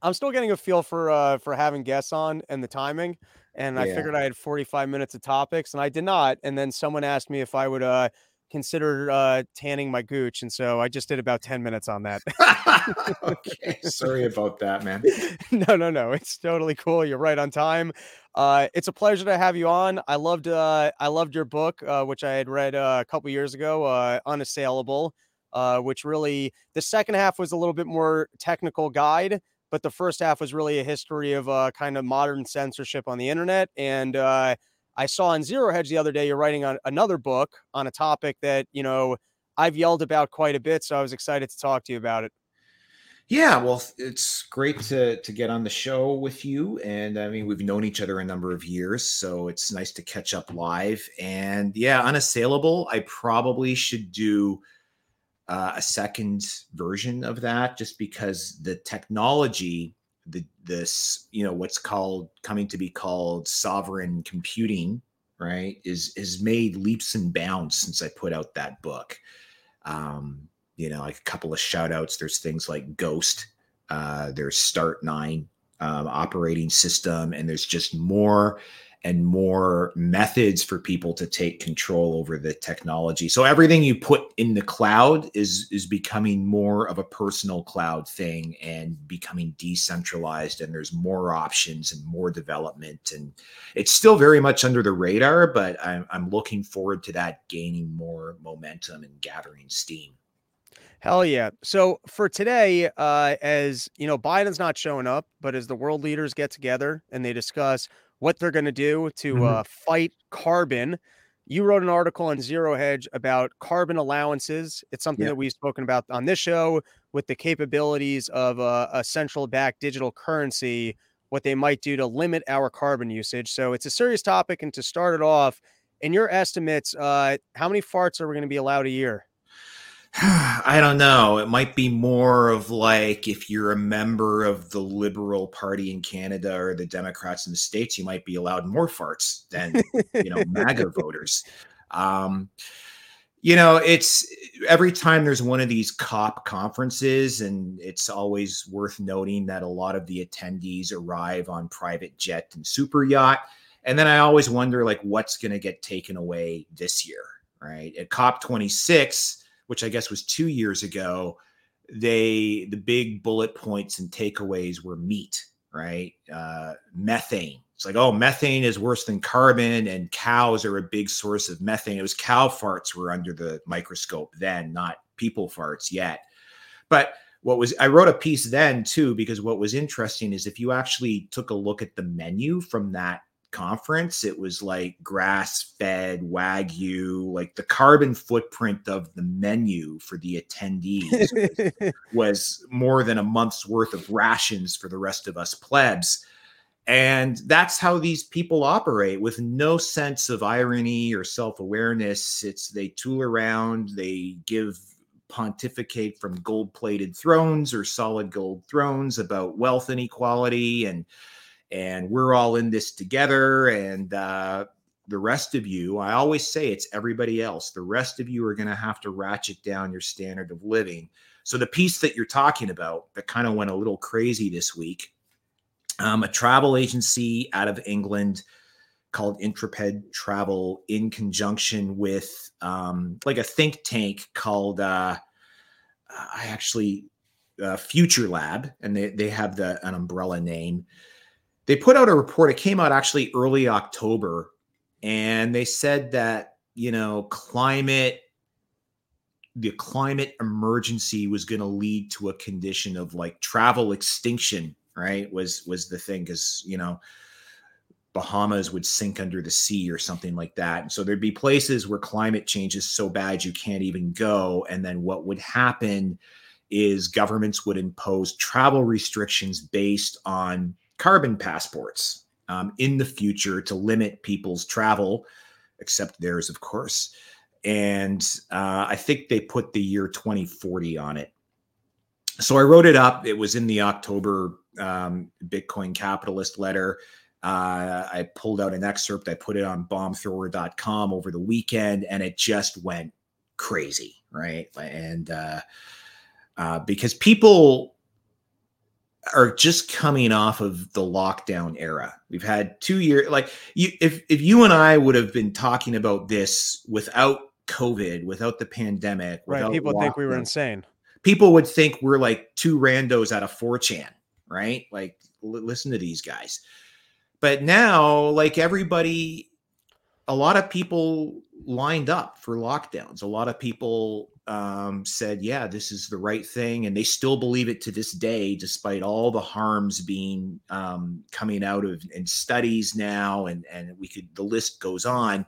I'm still getting a feel for uh, for having guests on and the timing. And yeah. I figured I had 45 minutes of topics, and I did not. And then someone asked me if I would uh, consider uh, tanning my gooch, and so I just did about ten minutes on that. [LAUGHS] okay, sorry about that, man. [LAUGHS] no, no, no, it's totally cool. You're right on time. Uh, it's a pleasure to have you on. I loved, uh, I loved your book, uh, which I had read uh, a couple years ago, uh, Unassailable. Uh, which really the second half was a little bit more technical guide, but the first half was really a history of uh, kind of modern censorship on the internet and uh, I saw on Zero Hedge the other day you're writing on another book on a topic that you know I've yelled about quite a bit, so I was excited to talk to you about it. Yeah, well, it's great to to get on the show with you, and I mean we've known each other a number of years, so it's nice to catch up live. And yeah, unassailable. I probably should do uh, a second version of that, just because the technology, the this you know what's called coming to be called sovereign computing, right, is is made leaps and bounds since I put out that book. Um, you know, like a couple of shout outs. There's things like Ghost, uh, there's Start9 um, operating system, and there's just more and more methods for people to take control over the technology. So everything you put in the cloud is is becoming more of a personal cloud thing and becoming decentralized and there's more options and more development and it's still very much under the radar but I'm I'm looking forward to that gaining more momentum and gathering steam. Hell yeah. So for today, uh, as you know, Biden's not showing up, but as the world leaders get together and they discuss what they're going to do to mm-hmm. uh, fight carbon, you wrote an article on Zero Hedge about carbon allowances. It's something yeah. that we've spoken about on this show with the capabilities of a, a central bank digital currency, what they might do to limit our carbon usage. So it's a serious topic. And to start it off, in your estimates, uh, how many farts are we going to be allowed a year? [SIGHS] I don't know. It might be more of like if you're a member of the Liberal Party in Canada or the Democrats in the States, you might be allowed more farts than, you know, [LAUGHS] MAGA voters. Um, you know, it's every time there's one of these COP conferences, and it's always worth noting that a lot of the attendees arrive on private jet and super yacht. And then I always wonder, like, what's going to get taken away this year, right? At COP 26, which I guess was two years ago, they the big bullet points and takeaways were meat, right? Uh, methane. It's like, oh, methane is worse than carbon, and cows are a big source of methane. It was cow farts were under the microscope then, not people farts yet. But what was I wrote a piece then too, because what was interesting is if you actually took a look at the menu from that conference. It was like grass fed Wagyu, like the carbon footprint of the menu for the attendees was, [LAUGHS] was more than a month's worth of rations for the rest of us plebs. And that's how these people operate with no sense of irony or self awareness. It's they tool around, they give pontificate from gold plated thrones or solid gold thrones about wealth inequality and and we're all in this together. And uh, the rest of you, I always say it's everybody else. The rest of you are going to have to ratchet down your standard of living. So the piece that you're talking about that kind of went a little crazy this week, um, a travel agency out of England called Intrepid Travel, in conjunction with um, like a think tank called uh, I actually uh, Future Lab, and they they have the an umbrella name they put out a report. It came out actually early October, and they said that you know climate, the climate emergency was going to lead to a condition of like travel extinction. Right? Was was the thing because you know. Bahamas would sink under the sea or something like that. And so there'd be places where climate change is so bad you can't even go. And then what would happen is governments would impose travel restrictions based on carbon passports um, in the future to limit people's travel, except theirs, of course. And uh, I think they put the year 2040 on it. So I wrote it up. It was in the October um, Bitcoin Capitalist letter. Uh, I pulled out an excerpt. I put it on bombthrower.com over the weekend, and it just went crazy, right? And uh, uh, because people are just coming off of the lockdown era. We've had two years like you if if you and I would have been talking about this without COVID, without the pandemic, right? People lockdown, think we were insane. People would think we're like two randos out of 4chan, right? Like l- listen to these guys. But now, like everybody, a lot of people lined up for lockdowns. A lot of people um, said, yeah, this is the right thing. And they still believe it to this day, despite all the harms being um, coming out of in studies now. And, and we could, the list goes on.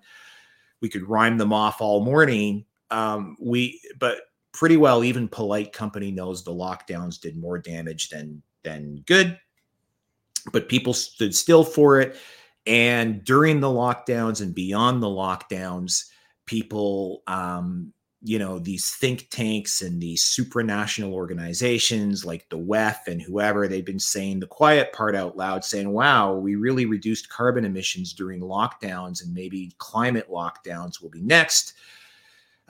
We could rhyme them off all morning. Um, we, but pretty well, even polite company knows the lockdowns did more damage than, than good. But people stood still for it. And during the lockdowns and beyond the lockdowns, people um, you know these think tanks and these supranational organizations like the WEF and whoever they've been saying the quiet part out loud saying wow we really reduced carbon emissions during lockdowns and maybe climate lockdowns will be next.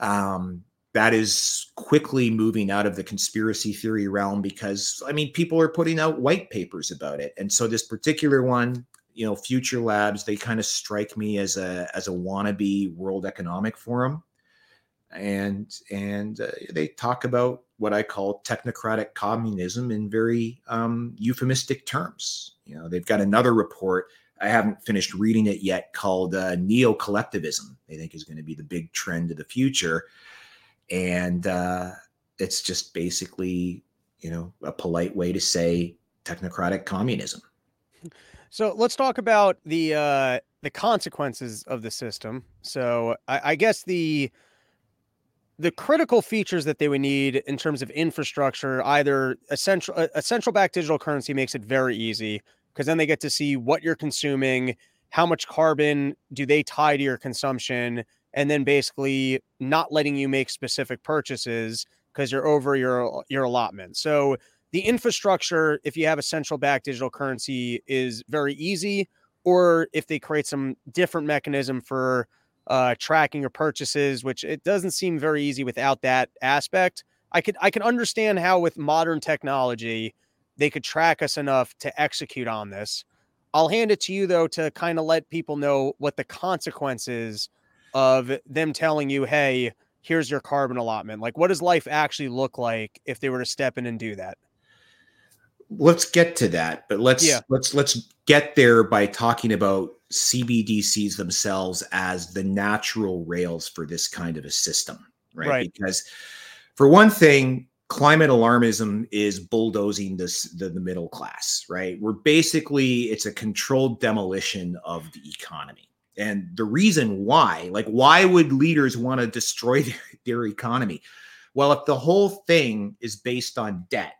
Um, that is quickly moving out of the conspiracy theory realm because i mean people are putting out white papers about it. And so this particular one you know future labs they kind of strike me as a as a wannabe world economic forum and and uh, they talk about what I call technocratic communism in very um, euphemistic terms. You know, they've got another report. I haven't finished reading it yet called uh, neo collectivism. They think is going to be the big trend of the future, and uh, it's just basically you know a polite way to say technocratic communism. So let's talk about the uh, the consequences of the system. So I, I guess the the critical features that they would need in terms of infrastructure, either a central a central bank digital currency makes it very easy because then they get to see what you're consuming, how much carbon do they tie to your consumption, and then basically not letting you make specific purchases because you're over your your allotment. So the infrastructure, if you have a central bank digital currency, is very easy. Or if they create some different mechanism for uh, tracking your purchases, which it doesn't seem very easy without that aspect. I could I can understand how with modern technology they could track us enough to execute on this. I'll hand it to you though to kind of let people know what the consequences of them telling you, "Hey, here's your carbon allotment." Like what does life actually look like if they were to step in and do that? Let's get to that, but let's yeah. let's let's get there by talking about CBDCs themselves as the natural rails for this kind of a system, right? right. Because for one thing, climate alarmism is bulldozing this the, the middle class, right? We're basically it's a controlled demolition of the economy. And the reason why, like why would leaders want to destroy [LAUGHS] their, their economy? Well, if the whole thing is based on debt,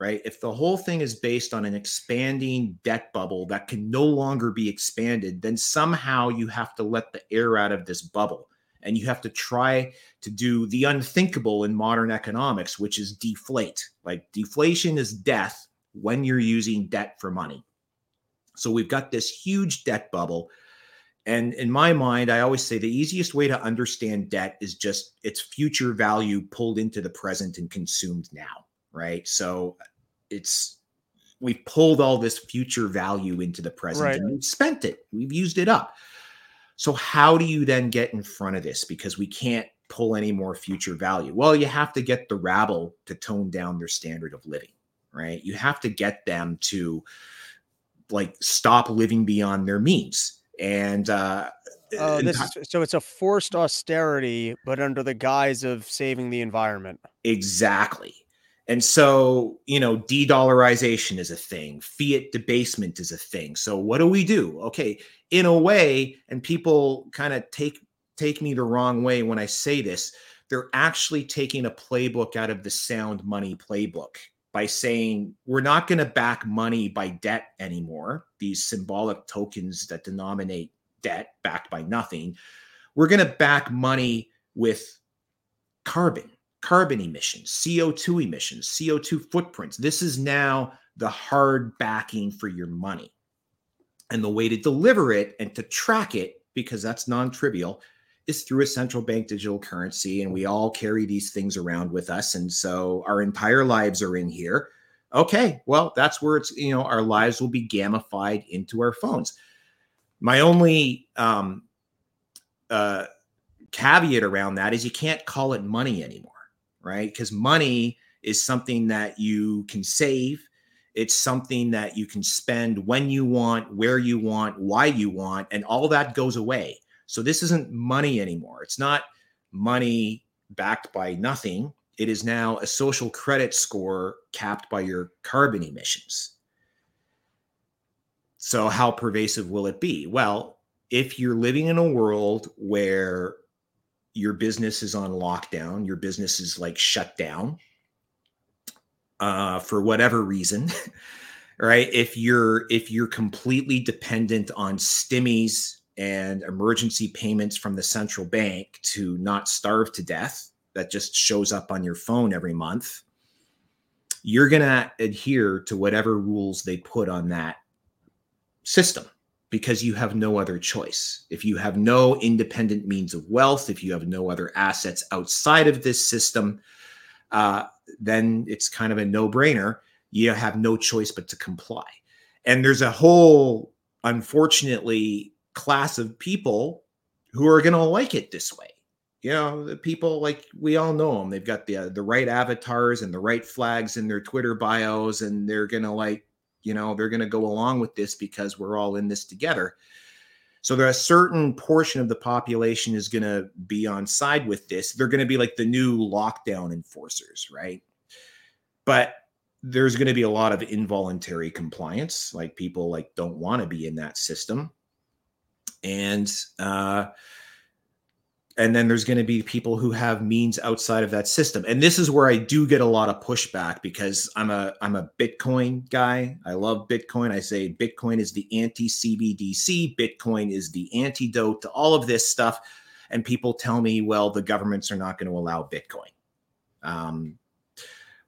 right? If the whole thing is based on an expanding debt bubble that can no longer be expanded, then somehow you have to let the air out of this bubble and you have to try to do the unthinkable in modern economics, which is deflate. Like deflation is death when you're using debt for money. So we've got this huge debt bubble. And in my mind, I always say the easiest way to understand debt is just its future value pulled into the present and consumed now right? So it's we've pulled all this future value into the present right. and we've spent it. We've used it up. So how do you then get in front of this? Because we can't pull any more future value. Well, you have to get the rabble to tone down their standard of living, right? You have to get them to like stop living beyond their means. And uh Oh, this is, so it's a forced austerity, but under the guise of saving the environment. Exactly. And so, you know, de dollarization is a thing, fiat debasement is a thing. So, what do we do? Okay, in a way, and people kind of take take me the wrong way when I say this, they're actually taking a playbook out of the sound money playbook by saying we're not going to back money by debt anymore, these symbolic tokens that denominate debt backed by nothing. We're going to back money with carbon carbon emissions, CO2 emissions, CO2 footprints. This is now the hard backing for your money. And the way to deliver it and to track it, because that's non trivial, is through a central bank digital currency. And we all carry these things around with us. And so our entire lives are in here. Okay, well, that's where it's, you know, our lives will be gamified into our phones. My only um, uh, caveat around that is you can't call it money anymore right? Because money is something that you can save. It's something that you can spend when you want, where you want, why you want, and all that goes away. So this isn't money anymore. It's not money backed by nothing. It is now a social credit score capped by your carbon emissions. So, how pervasive will it be? Well, if you're living in a world where your business is on lockdown, your business is like shut down uh, for whatever reason, [LAUGHS] right? If you're if you're completely dependent on stimmies and emergency payments from the central bank to not starve to death, that just shows up on your phone every month, you're to adhere to whatever rules they put on that system because you have no other choice. If you have no independent means of wealth, if you have no other assets outside of this system, uh, then it's kind of a no brainer. You have no choice but to comply. And there's a whole, unfortunately, class of people who are going to like it this way. You know, the people like we all know them. They've got the uh, the right avatars and the right flags in their Twitter bios, and they're going to like you know they're going to go along with this because we're all in this together. So there a certain portion of the population is going to be on side with this. They're going to be like the new lockdown enforcers right? But there's going to be a lot of involuntary compliance like people like don't want to be in that system. And uh and then there's going to be people who have means outside of that system. And this is where i do get a lot of pushback because i'm a i'm a bitcoin guy. I love bitcoin. I say bitcoin is the anti cbdc bitcoin is the antidote to all of this stuff. And people tell me well the governments are not going to allow bitcoin. Um,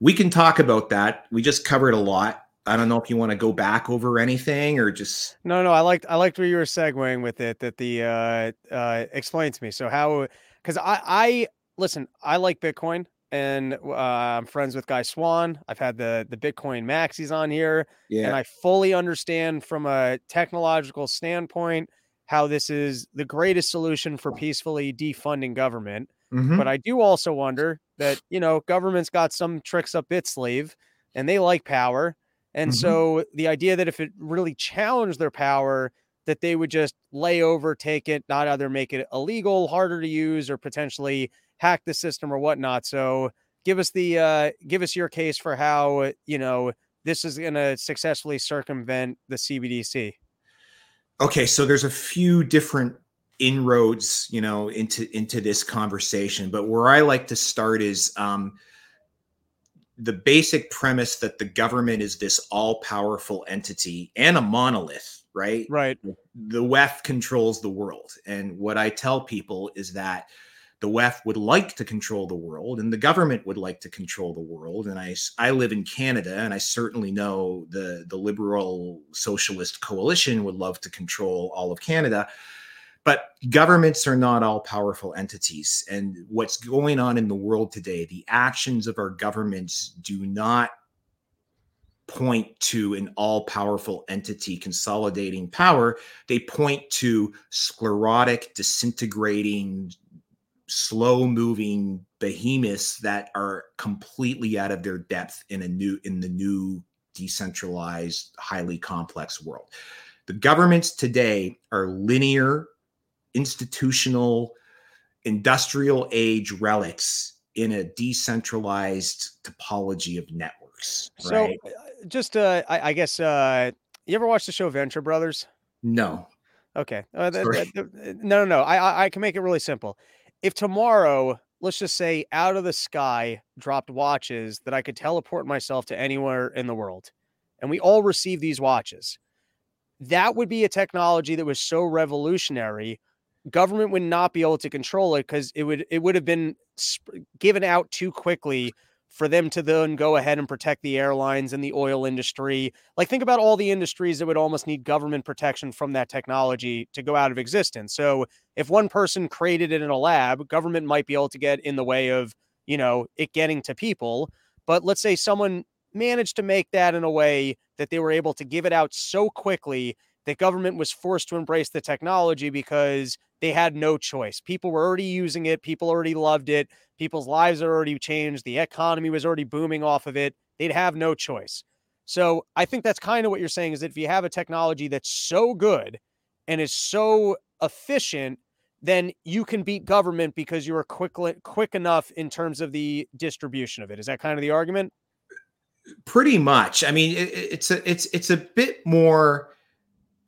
we can talk about that. We just covered a lot I don't know if you want to go back over anything or just no, no. I liked I liked where you were segueing with it. That the uh, uh, explain to me. So how? Because I I listen. I like Bitcoin, and uh, I'm friends with Guy Swan. I've had the the Bitcoin Maxis on here, yeah, and I fully understand from a technological standpoint how this is the greatest solution for peacefully defunding government. Mhm. But I do also wonder that you know government's got some tricks up its sleeve, and they like power. And Mhm. so the idea that if it really challenged their power, that they would just lay over, take it, not either make it illegal, harder to use, or potentially hack the system or whatnot. So give us the uh, give us your case for how you know this is going to successfully circumvent the CBDC. Okay, so there's a few different inroads, you know, into into this conversation, but where I like to start is um, the basic premise that the government is this all-powerful entity and a monolith, right? Right. The WEF controls the world, and what I tell people is that the WEF would like to control the world, and the government would like to control the world. And I, I live in Canada, and I certainly know the the liberal socialist coalition would love to control all of Canada but governments are not all powerful entities and what's going on in the world today the actions of our governments do not point to an all powerful entity consolidating power. They point to sclerotic disintegrating slow moving behemoths that are completely out of their depth in a new in the new decentralized highly complex world. The governments today are linear institutional industrial age relics in a decentralized topology of networks right So uh, just uh, I, I guess uh, you ever watch the show Venture Brothers? no Okay. Uh, th- Sorry. th- th- no, no, no. I, I I can make it really simple. If tomorrow, let's just say, out of the sky dropped watches that I could teleport myself to anywhere in the world, and we all receive these watches, that would be a technology that was so revolutionary. Government would not be able to control it because it would it would have been given out too quickly for them to then go ahead and protect the airlines and the oil industry. Like think about all the industries that would almost need government protection from that technology to go out of existence. So if one person created it in a lab government might be able to get in the way of you know it getting to people. But let's say someone managed to make that in a way that they were able to give it out so quickly that government was forced to embrace the technology because they had no choice people were already using it people already loved it people's lives are already changed the economy was already booming off of it they'd have no choice so I think that's kind of what you're saying is that if you have a technology that's so good and is so efficient then you can beat government because you are quick quick enough in terms of the distribution of it. Is that kind of the argument? Pretty much. I mean, it, it's a it's it's a bit more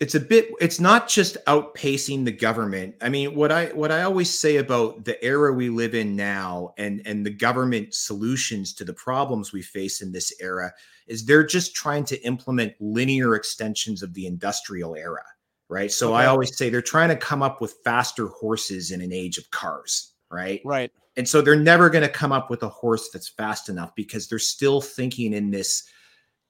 it's a bit it's not just outpacing the government. I mean what i what i always say about the era we live in now and and the government solutions to the problems we face in this era is they're just trying to implement linear extensions of the industrial era right? So okay. i always say they're trying to come up with faster horses in an age of cars right? Right. And so they're never going to come up with a horse that's fast enough because they're still thinking in this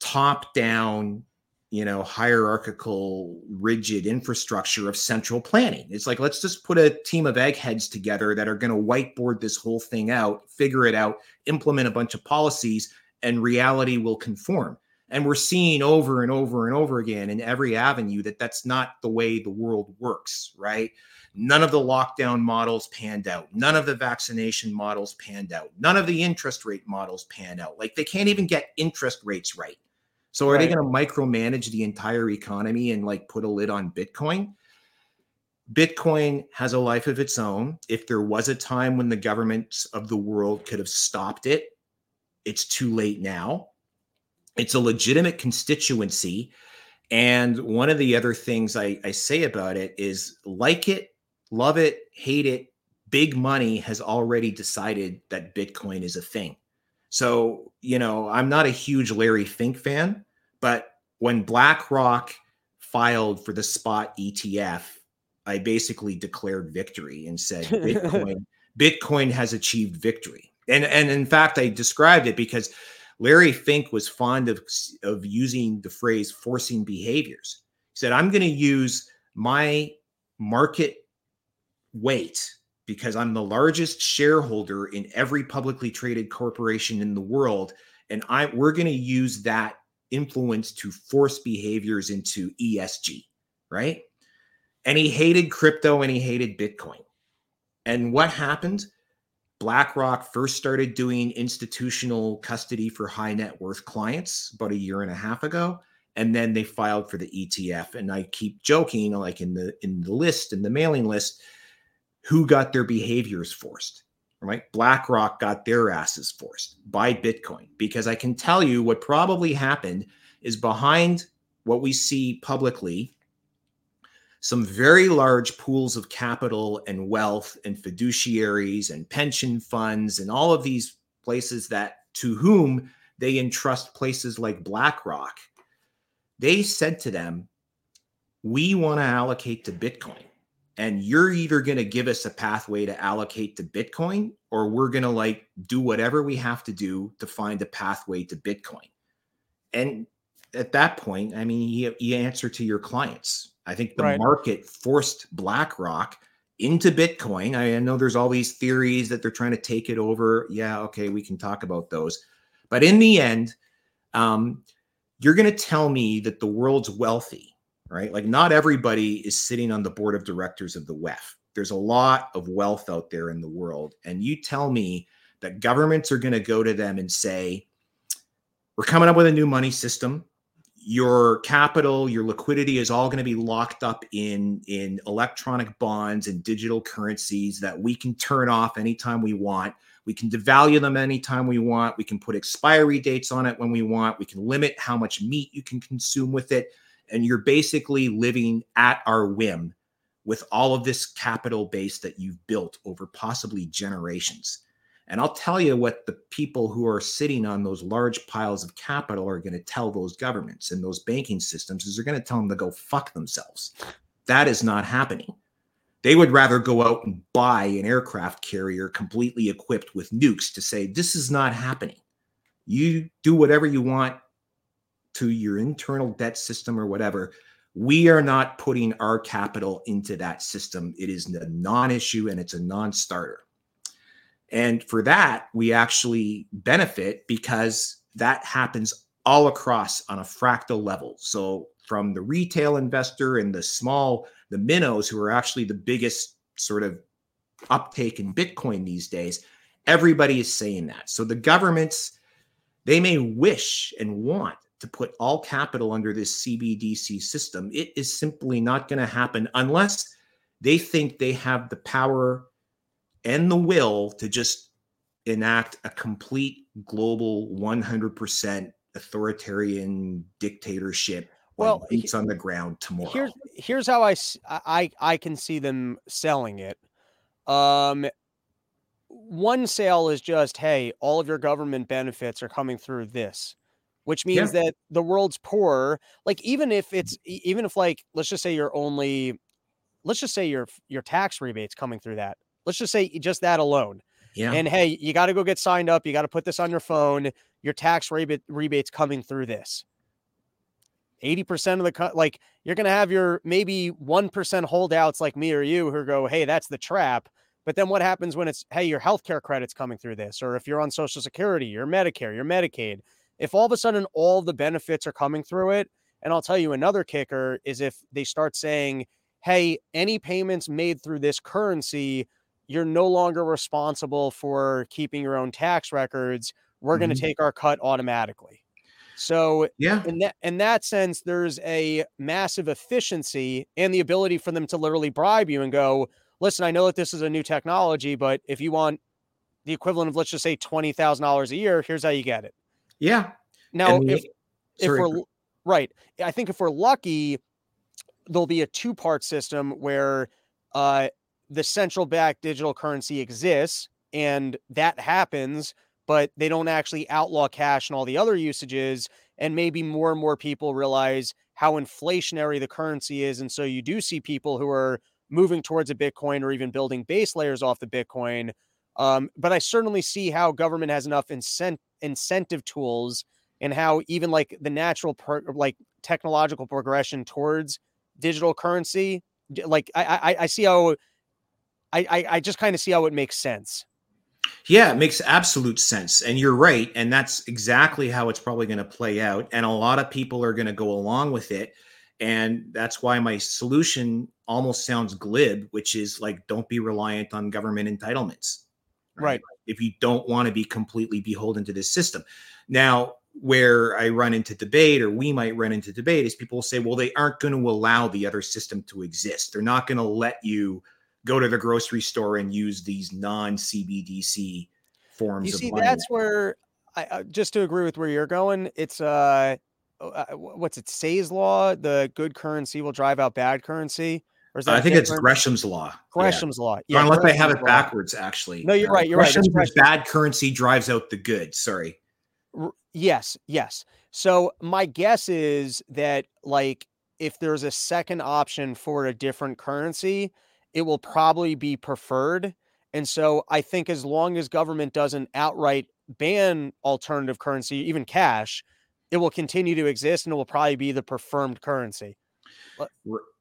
top down you know hierarchical rigid infrastructure of central planning. It's like let's just put a team of eggheads together that are going to whiteboard this whole thing out figure it out implement a bunch of policies and reality will conform. And we're seeing over and over and over again in every avenue that that's not the way the world works right? None of the lockdown models panned out. None of the vaccination models panned out. None of the interest rate models panned out. Like they can't even get interest rates right so are right. they going to micromanage the entire economy and like put a lid on Bitcoin? Bitcoin has a life of its own. If there was a time when the governments of the world could have stopped it, it's too late now. It's a legitimate constituency. And one of the other things I, I say about it is like it, love it, hate it, big money has already decided that Bitcoin is a thing. So, you know, I'm not a huge Larry Fink fan, but when BlackRock filed for the spot ETF, I basically declared victory and said [LAUGHS] Bitcoin Bitcoin has achieved victory. And and in fact, I described it because Larry Fink was fond of of using the phrase forcing behaviors. He said, "I'm going to use my market weight because I'm the largest shareholder in every publicly traded corporation in the world, and I we're going to use that influence to force behaviors into ESG, right? And he hated crypto and he hated Bitcoin. And what happened? BlackRock first started doing institutional custody for high net worth clients about a year and a half ago and then they filed for the ETF and I keep joking like in the in the list in the mailing list who got their behaviors forced. Right? BlackRock got their asses forced by Bitcoin because I can tell you what probably happened is behind what we see publicly some very large pools of capital and wealth and fiduciaries and pension funds and all of these places that to whom they entrust places like BlackRock. They said to them, We want to allocate to Bitcoin and you're either going to give us a pathway to allocate to bitcoin or we're going to like do whatever we have to do to find a pathway to bitcoin. And at that point i mean you, you answer to your clients. I think the right. market forced blackrock into bitcoin. I know there's all these theories that they're trying to take it over. Yeah okay we can talk about those. But in the end um, you're going to tell me that the world's wealthy right? Like not everybody is sitting on the board of directors of the WEF. There's a lot of wealth out there in the world. And you tell me that governments are going to go to them and say, we're coming up with a new money system. Your capital, your liquidity is all going to be locked up in, in electronic bonds and digital currencies that we can turn off anytime we want. We can devalue them anytime we want. We can put expiry dates on it when we want. We can limit how much meat you can consume with it and you're basically living at our whim with all of this capital base that you've built over possibly generations. And I'll tell you what the people who are sitting on those large piles of capital are going to tell those governments and those banking systems is they're going to tell them to go fuck themselves. That is not happening. They would rather go out and buy an aircraft carrier completely equipped with nukes to say, this is not happening. You do whatever you want to your internal debt system or whatever, we are not putting our capital into that system. It is a non issue and it's a non starter. And for that, we actually benefit because that happens all across on a fractal level. So, from the retail investor and the small, the minnows who are actually the biggest sort of uptake in Bitcoin these days, everybody is saying that. So, the governments, they may wish and want to put all capital under this CBDC system. It is simply not going to happen unless they think they have the power and the will to just enact a complete global 100% authoritarian dictatorship well it's on the ground tomorrow. Here's here's how I, I i can see them selling it. Um one sale is just hey all of your government benefits are coming through this which means yeah. that the world's poor like even if it's even if like let's just say you're only let's just say your your tax rebates coming through that let's just say just that alone yeah and hey you got to go get signed up you got to put this on your phone your tax rebate rebates coming through this 80% of the cut like you're going to have your maybe 1% holdouts like me or you who go hey that's the trap but then what happens when it's hey your healthcare credits coming through this or if you're on social security your medicare your medicaid if all of a sudden all the benefits are coming through it and i'll tell you another kicker is if they start saying hey any payments made through this currency you're no longer responsible for keeping your own tax records we're mm-hmm. going to take our cut automatically so yeah, in that in that sense, there's a massive efficiency and the ability for them to literally bribe you and go, listen, I know that this is a new technology, but if you want the equivalent of let's just say twenty thousand dollars a year, here's how you get it. Yeah. Now, if if we're right, I think if we're lucky, there'll be a two part system where uh, the central bank digital currency exists, and that happens but they don't actually outlaw cash and all the other usages. And maybe more and more people realize how inflationary the currency is. And so you do see people who are moving towards a Bitcoin or even building base layers off the Bitcoin. Um, but I certainly see how government has enough incent- incentive tools and how even like the natural like technological progression towards digital currency, like I I, I see how I I, I just kind of see how it makes sense. Yeah, it makes absolute sense. And you're right. And that's exactly how it's probably going to play out. And a lot of people are going to go along with it. And that's why my solution almost sounds glib, which is like, don't be reliant on government entitlements. Right. right. If you don't want to be completely beholden to this system. Now, where I run into debate, or we might run into debate, is people say, well, they aren't going to allow the other system to exist. They're not going to let you go to the grocery store and use these non CBDC forms. You see, that's where I uh, just to agree with where you're going. It's uh, uh what's it? Say's law: the good currency will drive out bad currency. Or is that I think different? it's Gresham's law. Gresham's yeah. law. Yeah, unless I have it backwards, actually. No, you're right. You're Gresham's right. bad currency drives out the good. Sorry. R- yes, yes. So my guess is that like if there's a second option for a different currency, it will probably be preferred. And so I think as long as government doesn't outright ban alternative currency, even cash, it will continue to exist and it will probably be the preferred currency.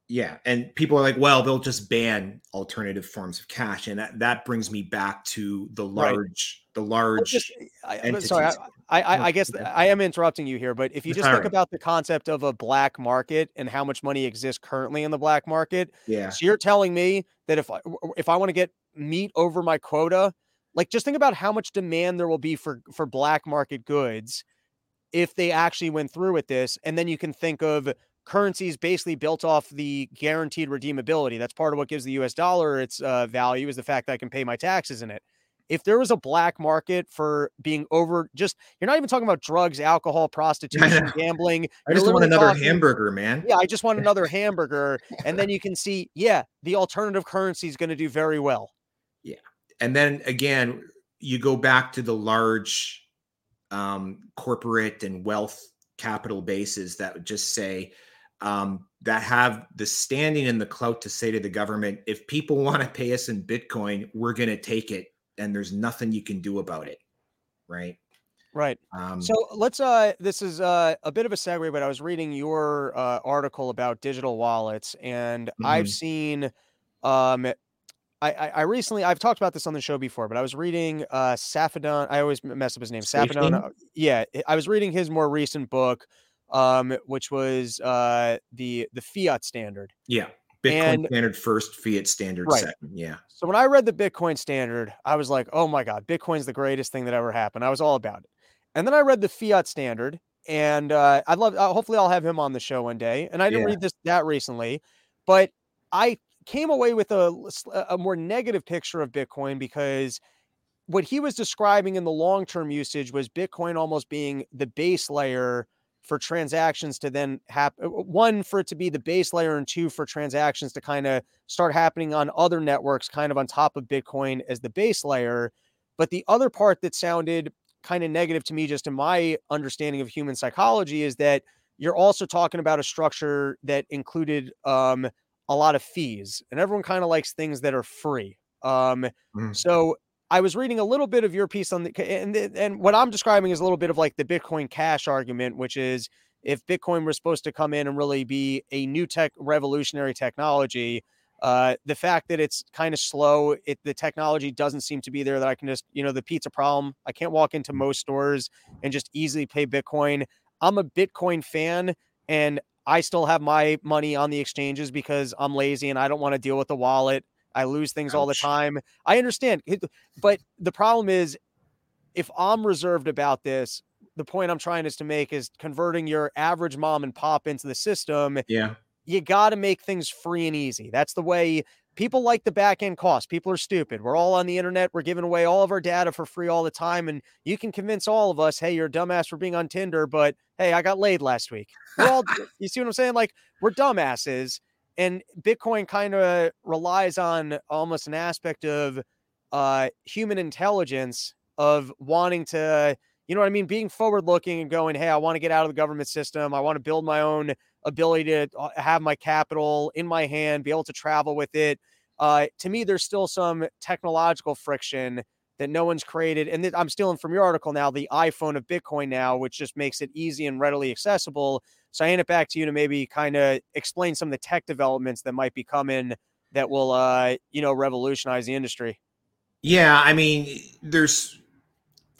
Yeah. And people are like, well, they'll just ban alternative forms of cash. And that, that brings me back to the large, right. the large. Just, I, sorry, I, I, I, guess I am interrupting you here, but if you just think about the concept of a black market and how much money exists currently in the black market, yeah. So you're telling me that if I, if I want to get meat over my quota, like just think about how much demand there will be for for black market goods if they actually went through with this, and then you can think of currencies basically built off the guaranteed redeemability. That's part of what gives the U.S. dollar its uh, value is the fact that I can pay my taxes in it. If there was a black market for being over just you're not even talking about drugs alcohol [LAUGHS] prostitution gambling. I just want another talking, hamburger man. Yeah i just want another [LAUGHS] hamburger. And then you can see yeah the alternative currency is going to do very well. Yeah. And then again you go back to the large um, corporate and wealth capital bases that would just say um, that have the standing and the clout to say to the government if people want to pay us in bitcoin we're going to take it and there's nothing you can do about it right right um, so let's uh this is uh, a bit of a segue but i was reading your uh, article about digital wallets and mm-hmm. i've seen um I, I recently I've talked about this on the show before, but I was reading uh Saifedean. I always mess up his name. Saifedean. Uh, yeah, I was reading his more recent book, um, which was uh the the fiat standard. Yeah. Bitcoin and, standard first, fiat standard right. second. Yeah. So when I read the Bitcoin standard, I was like, oh my God, Bitcoin's the greatest thing that ever happened. I was all about it. And then I read the fiat standard, and uh, I'd love, uh, hopefully, I'll have him on the show one day. And I didn't yeah. read this that recently, but I came away with a, a more negative picture of Bitcoin because what he was describing in the long term usage was Bitcoin almost being the base layer for transactions to then happen. Uh, one, for it to be the base layer, and two, for transactions to kind of start happening on other networks, kind of on top of Bitcoin as the base layer. But the other part that sounded kind of negative to me, just in my understanding of human psychology, is that you're also talking about a structure that included um, a lot of fees, and everyone kind of likes things that are free. Um, mm. So I was reading a little bit of your piece on the and and what I'm describing is a little bit of like the Bitcoin Cash argument, which is if Bitcoin was supposed to come in and really be a new tech revolutionary technology, uh, the fact that it's kind of slow, it the technology doesn't seem to be there that I can just you know the pizza problem. I can't walk into most stores and just easily pay Bitcoin. I'm a Bitcoin fan, and I still have my money on the exchanges because I'm lazy and I don't want to deal with the wallet. I lose things Ouch. all the time. I understand. But the problem is, if I'm reserved about this, the point I'm trying is to make is converting your average mom and pop into the system. Yeah. You got to make things free and easy. That's the way people like the back end cost. People are stupid. We're all on the internet. We're giving away all of our data for free all the time. And you can convince all of us, hey, you're a dumbass for being on Tinder, but hey, I got laid last week. We're all, [LAUGHS] you see what I'm saying? Like, we're dumbasses and Bitcoin kind of relies on almost an aspect of uh, human intelligence of wanting to, you know what I mean, being forward looking and going, hey, I want to get out of the government system. I want to build my own ability to uh, have my capital in my hand, be able to travel with it. Uh, to me, there's still some technological friction that no one's created. And I'm stealing from your article now, the iPhone of Bitcoin now, which just makes it easy and readily accessible. So I hand it back to you to maybe kind of explain some of the tech developments that might be coming that will, uh, you know, revolutionize the industry. Yeah, I mean, there's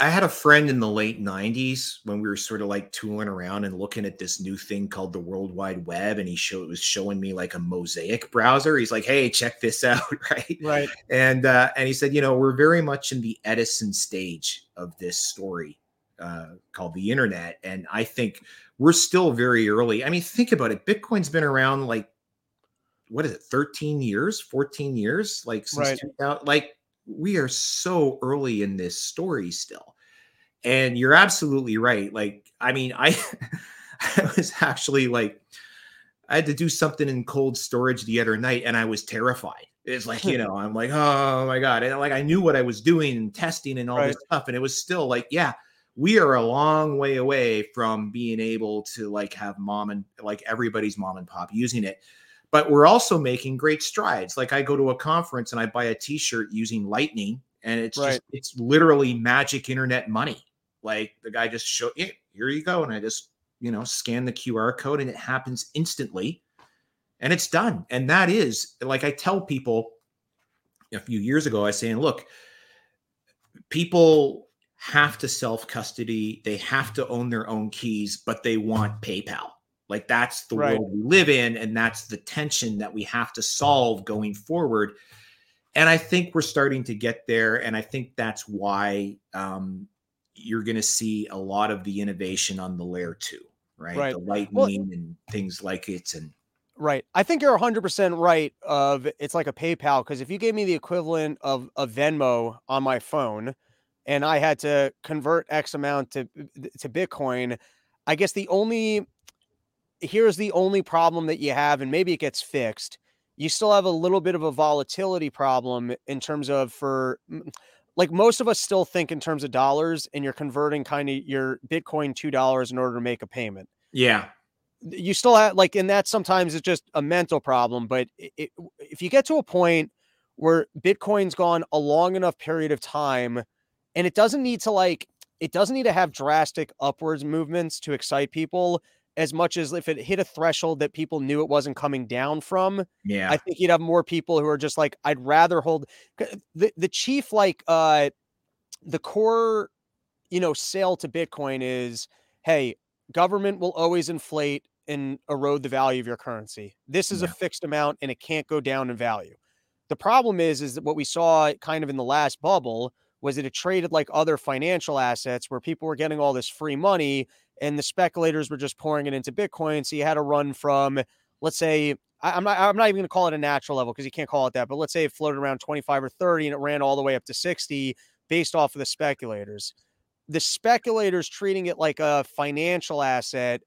I had a friend in the late 90s when we were sort of like tooling around and looking at this new thing called the World Wide Web. And he showed was showing me like a mosaic browser. He's like, hey, check this [LAUGHS] out. Right. Right. And uh, and he said, you know, we're very much in the Edison stage of this story uh, called the internet. And I think we're still very early. I mean, think about it. Bitcoin's been around like what is it, 13 years, 14 years? Like since right. 2000, like we are so early in this story still. And you're absolutely right. Like, I mean, I, [LAUGHS] I was actually like, I had to do something in cold storage the other night and I was terrified. It's like, you hmm. know, I'm like, oh my God. And like I knew what I was doing and testing and all right. this stuff. And it was still like, yeah, we are a long way away from being able to like have mom and like everybody's mom and pop using it but we're also making great strides. Like I go to a conference and I buy a T-shirt using Lightning, and it's right. just it's literally magic internet money. Like the guy just showed, yeah, here you go, and I just you know scan the QR code, and it happens instantly, and it's done. And that is like I tell people a few years ago, I saying, look, people have to self custody, they have to own their own keys, but they want PayPal like that's the right. world we live in, and that's the tension that we have to solve going forward. And I think we're starting to get there, and I think that's why um, you're going to see a lot of the innovation on the layer two, right? right. The lightning well, and things like it, and Right. I think you're 100% right of it's like a PayPal because if you gave me the equivalent of a Venmo on my phone and I had to convert X amount to to Bitcoin, I guess the only here's the only problem that you have, and maybe it gets fixed. You still have a little bit of a volatility problem in terms of for like most of us still think in terms of dollars, and you're converting kind of your Bitcoin to dollars in order to make a payment. Yeah, you still have like, and that sometimes it's just a mental problem. But it, it, if you get to a point where Bitcoin's gone a long enough period of time, and it doesn't need to like, it doesn't need to have drastic upwards movements to excite people as much as if it hit a threshold that people knew it wasn't coming down from. Yeah. I think you'd have more people who are just like, I'd rather hold the, the chief, like, uh, the core, you know, sale to Bitcoin is, hey, government will always inflate and erode the value of your currency. This is yeah. a fixed amount and it can't go down in value. The problem is, is that what we saw kind of in the last bubble was that it traded like other financial assets where people were getting all this free money and the speculators were just pouring it into Bitcoin. So you had to run from, let's say, I, am not I'm not even going to call it a natural level because you can't call it that. But let's say it floated around 25 or 30 and it ran all the way up to 60 based off of the speculators. The speculators treating it like a financial asset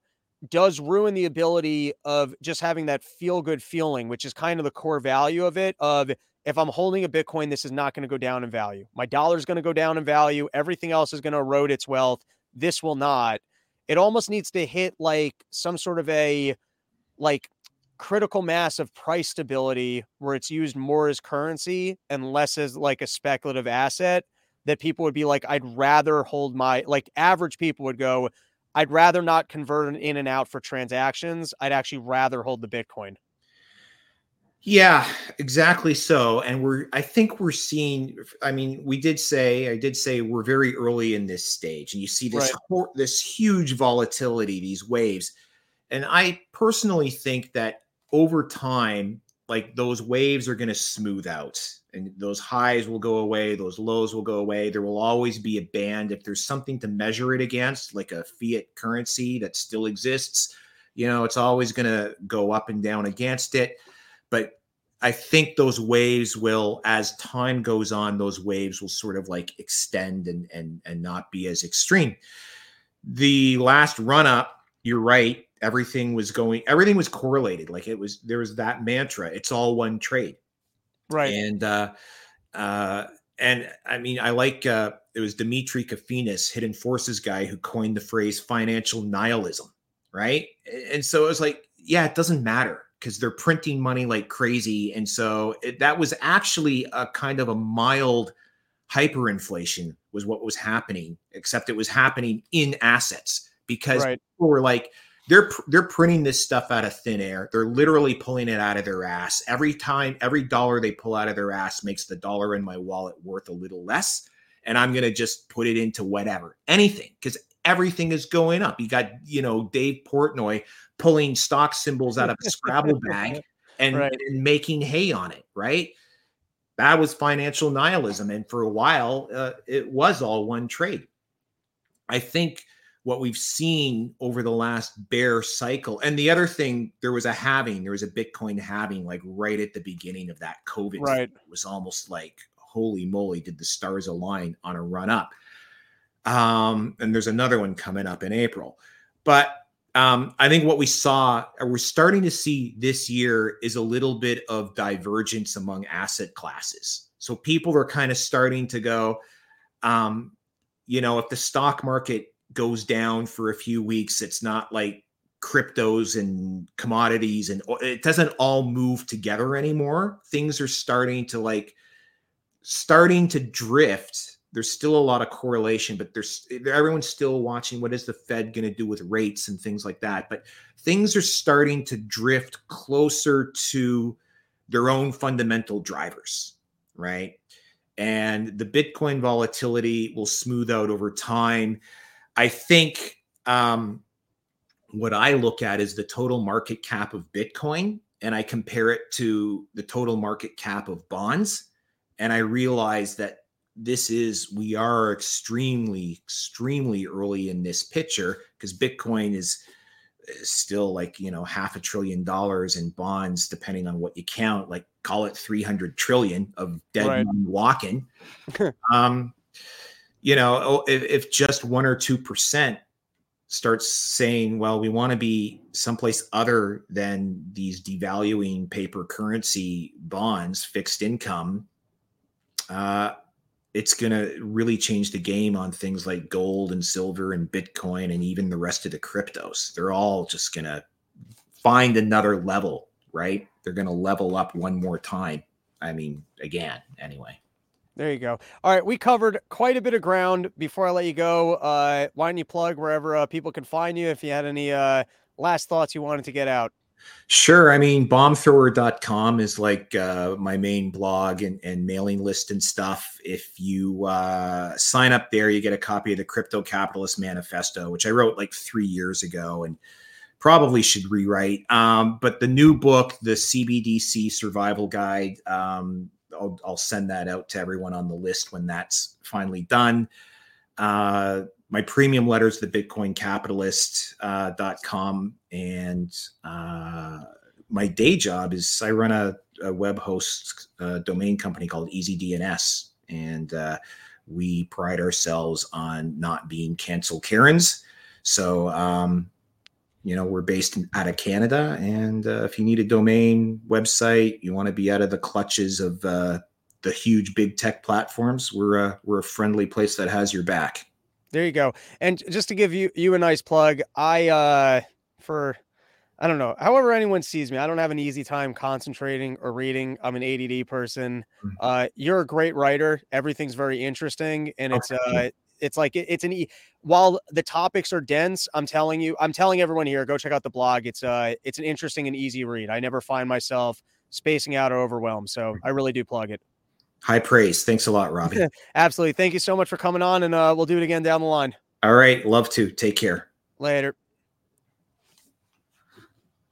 does ruin the ability of just having that feel good feeling, which is kind of the core value of it. Of if I'm holding a Bitcoin, this is not going to go down in value. My dollar is going to go down in value. Everything else is going to erode its wealth. This will not. It almost needs to hit like some sort of a like critical mass of price stability where it's used more as currency and less as like a speculative asset that people would be like, I'd rather hold my like average people would go, I'd rather not convert in and out for transactions. I'd actually rather hold the Bitcoin. Yeah, exactly so. And we're, I think we're seeing, I mean, we did say, I did say we're very early in this stage and you see this, right. this huge volatility, these waves. And I personally think that over time, like those waves are going to smooth out and those highs will go away, those lows will go away. There will always be a band. If there's something to measure it against, like a fiat currency that still exists, you know, it's always going to go up and down against it but I think those waves will, as time goes on, those waves will sort of like extend and and and not be as extreme. The last run up, you're right. Everything was going, everything was correlated. Like it was, there was that mantra. It's all one trade, right? And uh, uh, and I mean, I like uh, it was Demetri Kofinas, Hidden Forces guy, who coined the phrase financial nihilism, right? And so it was like, yeah, it doesn't matter because they're printing money like crazy. And so it, that was actually a kind of a mild hyperinflation was what was happening, except it was happening in assets because right. people were like, they're they're printing this stuff out of thin air. They're literally pulling it out of their ass. Every time, every dollar they pull out of their ass makes the dollar in my wallet worth a little less. And I'm gonna just put it into whatever, anything, because everything is going up. You got, you know, Dave Portnoy pulling stock symbols out of a Scrabble [LAUGHS] bag and, right. and, making hay on it, right? That was financial nihilism. And for a while, uh, it was all one trade. I think what we've seen over the last bear cycle, and the other thing, there was a halving, there was a Bitcoin halving like right at the beginning of that COVID. Right. It was almost like, holy moly, did the stars align on a run up? Um, and there's another one coming up in April. But um, I think what we saw, or we're starting to see this year, is a little bit of divergence among asset classes. So people are kind of starting to go, um, you know, if the stock market goes down for a few weeks, it's not like cryptos and commodities and it doesn't all move together anymore. Things are starting to like starting to drift there's still a lot of correlation, but there's everyone's still watching what is the Fed going to do with rates and things like that. But things are starting to drift closer to their own fundamental drivers, right? And the Bitcoin volatility will smooth out over time. I think um, what I look at is the total market cap of Bitcoin, and I compare it to the total market cap of bonds. And I realize that this is we are extremely extremely early in this picture because bitcoin is, still like you know half a trillion dollars in bonds depending on what you count like call it 300 trillion of dead right. money walking [LAUGHS] um you know oh, if, if just one or two percent starts saying well we want to be someplace other than these devaluing paper currency bonds fixed income uh it's going to really change the game on things like gold and silver and Bitcoin and even the rest of the cryptos. They're all just going to find another level, right? They're going to level up one more time. I mean, again, anyway. There you go. All right, we covered quite a bit of ground. Before I let you go, uh, why don't you plug wherever uh, people can find you if you had any uh, last thoughts you wanted to get out? Sure. I mean, bombthrower.com is like uh, my main blog and, and, mailing list and stuff. If you uh, sign up there, you get a copy of the Crypto Capitalist Manifesto, which I wrote like three years ago and probably should rewrite. Um, but the new book, the CBDC Survival Guide, um, I'll, I'll, send that out to everyone on the list when that's finally done. Uh, my premium letters, the bitcoincapitalist.com, uh, and uh, my day job is I run a, a web host uh, domain company called EasyDNS, and uh, we pride ourselves on not being cancel Karens. So, um, you know, we're based in, out of Canada, and uh, if you need a domain website, you want to be out of the clutches of the huge big tech platforms. We're a we're a friendly place that has your back. There you go. And just to give you you a nice plug, I uh for I don't know. However, anyone sees me, I don't have an easy time concentrating or reading. I'm an ADD person. Mm-hmm. Uh, you're a great writer. Everything's very interesting, and it's uh, it's like it's an e- while the topics are dense. I'm telling you, I'm telling everyone here, go check out the blog. It's uh, it's an interesting and easy read. I never find myself spacing out or overwhelmed, so I really do plug it. High praise. Thanks a lot, Robbie. [LAUGHS] Absolutely. Thank you so much for coming on, and uh, we'll do it again down the line. All right. Love to. Take care. Later.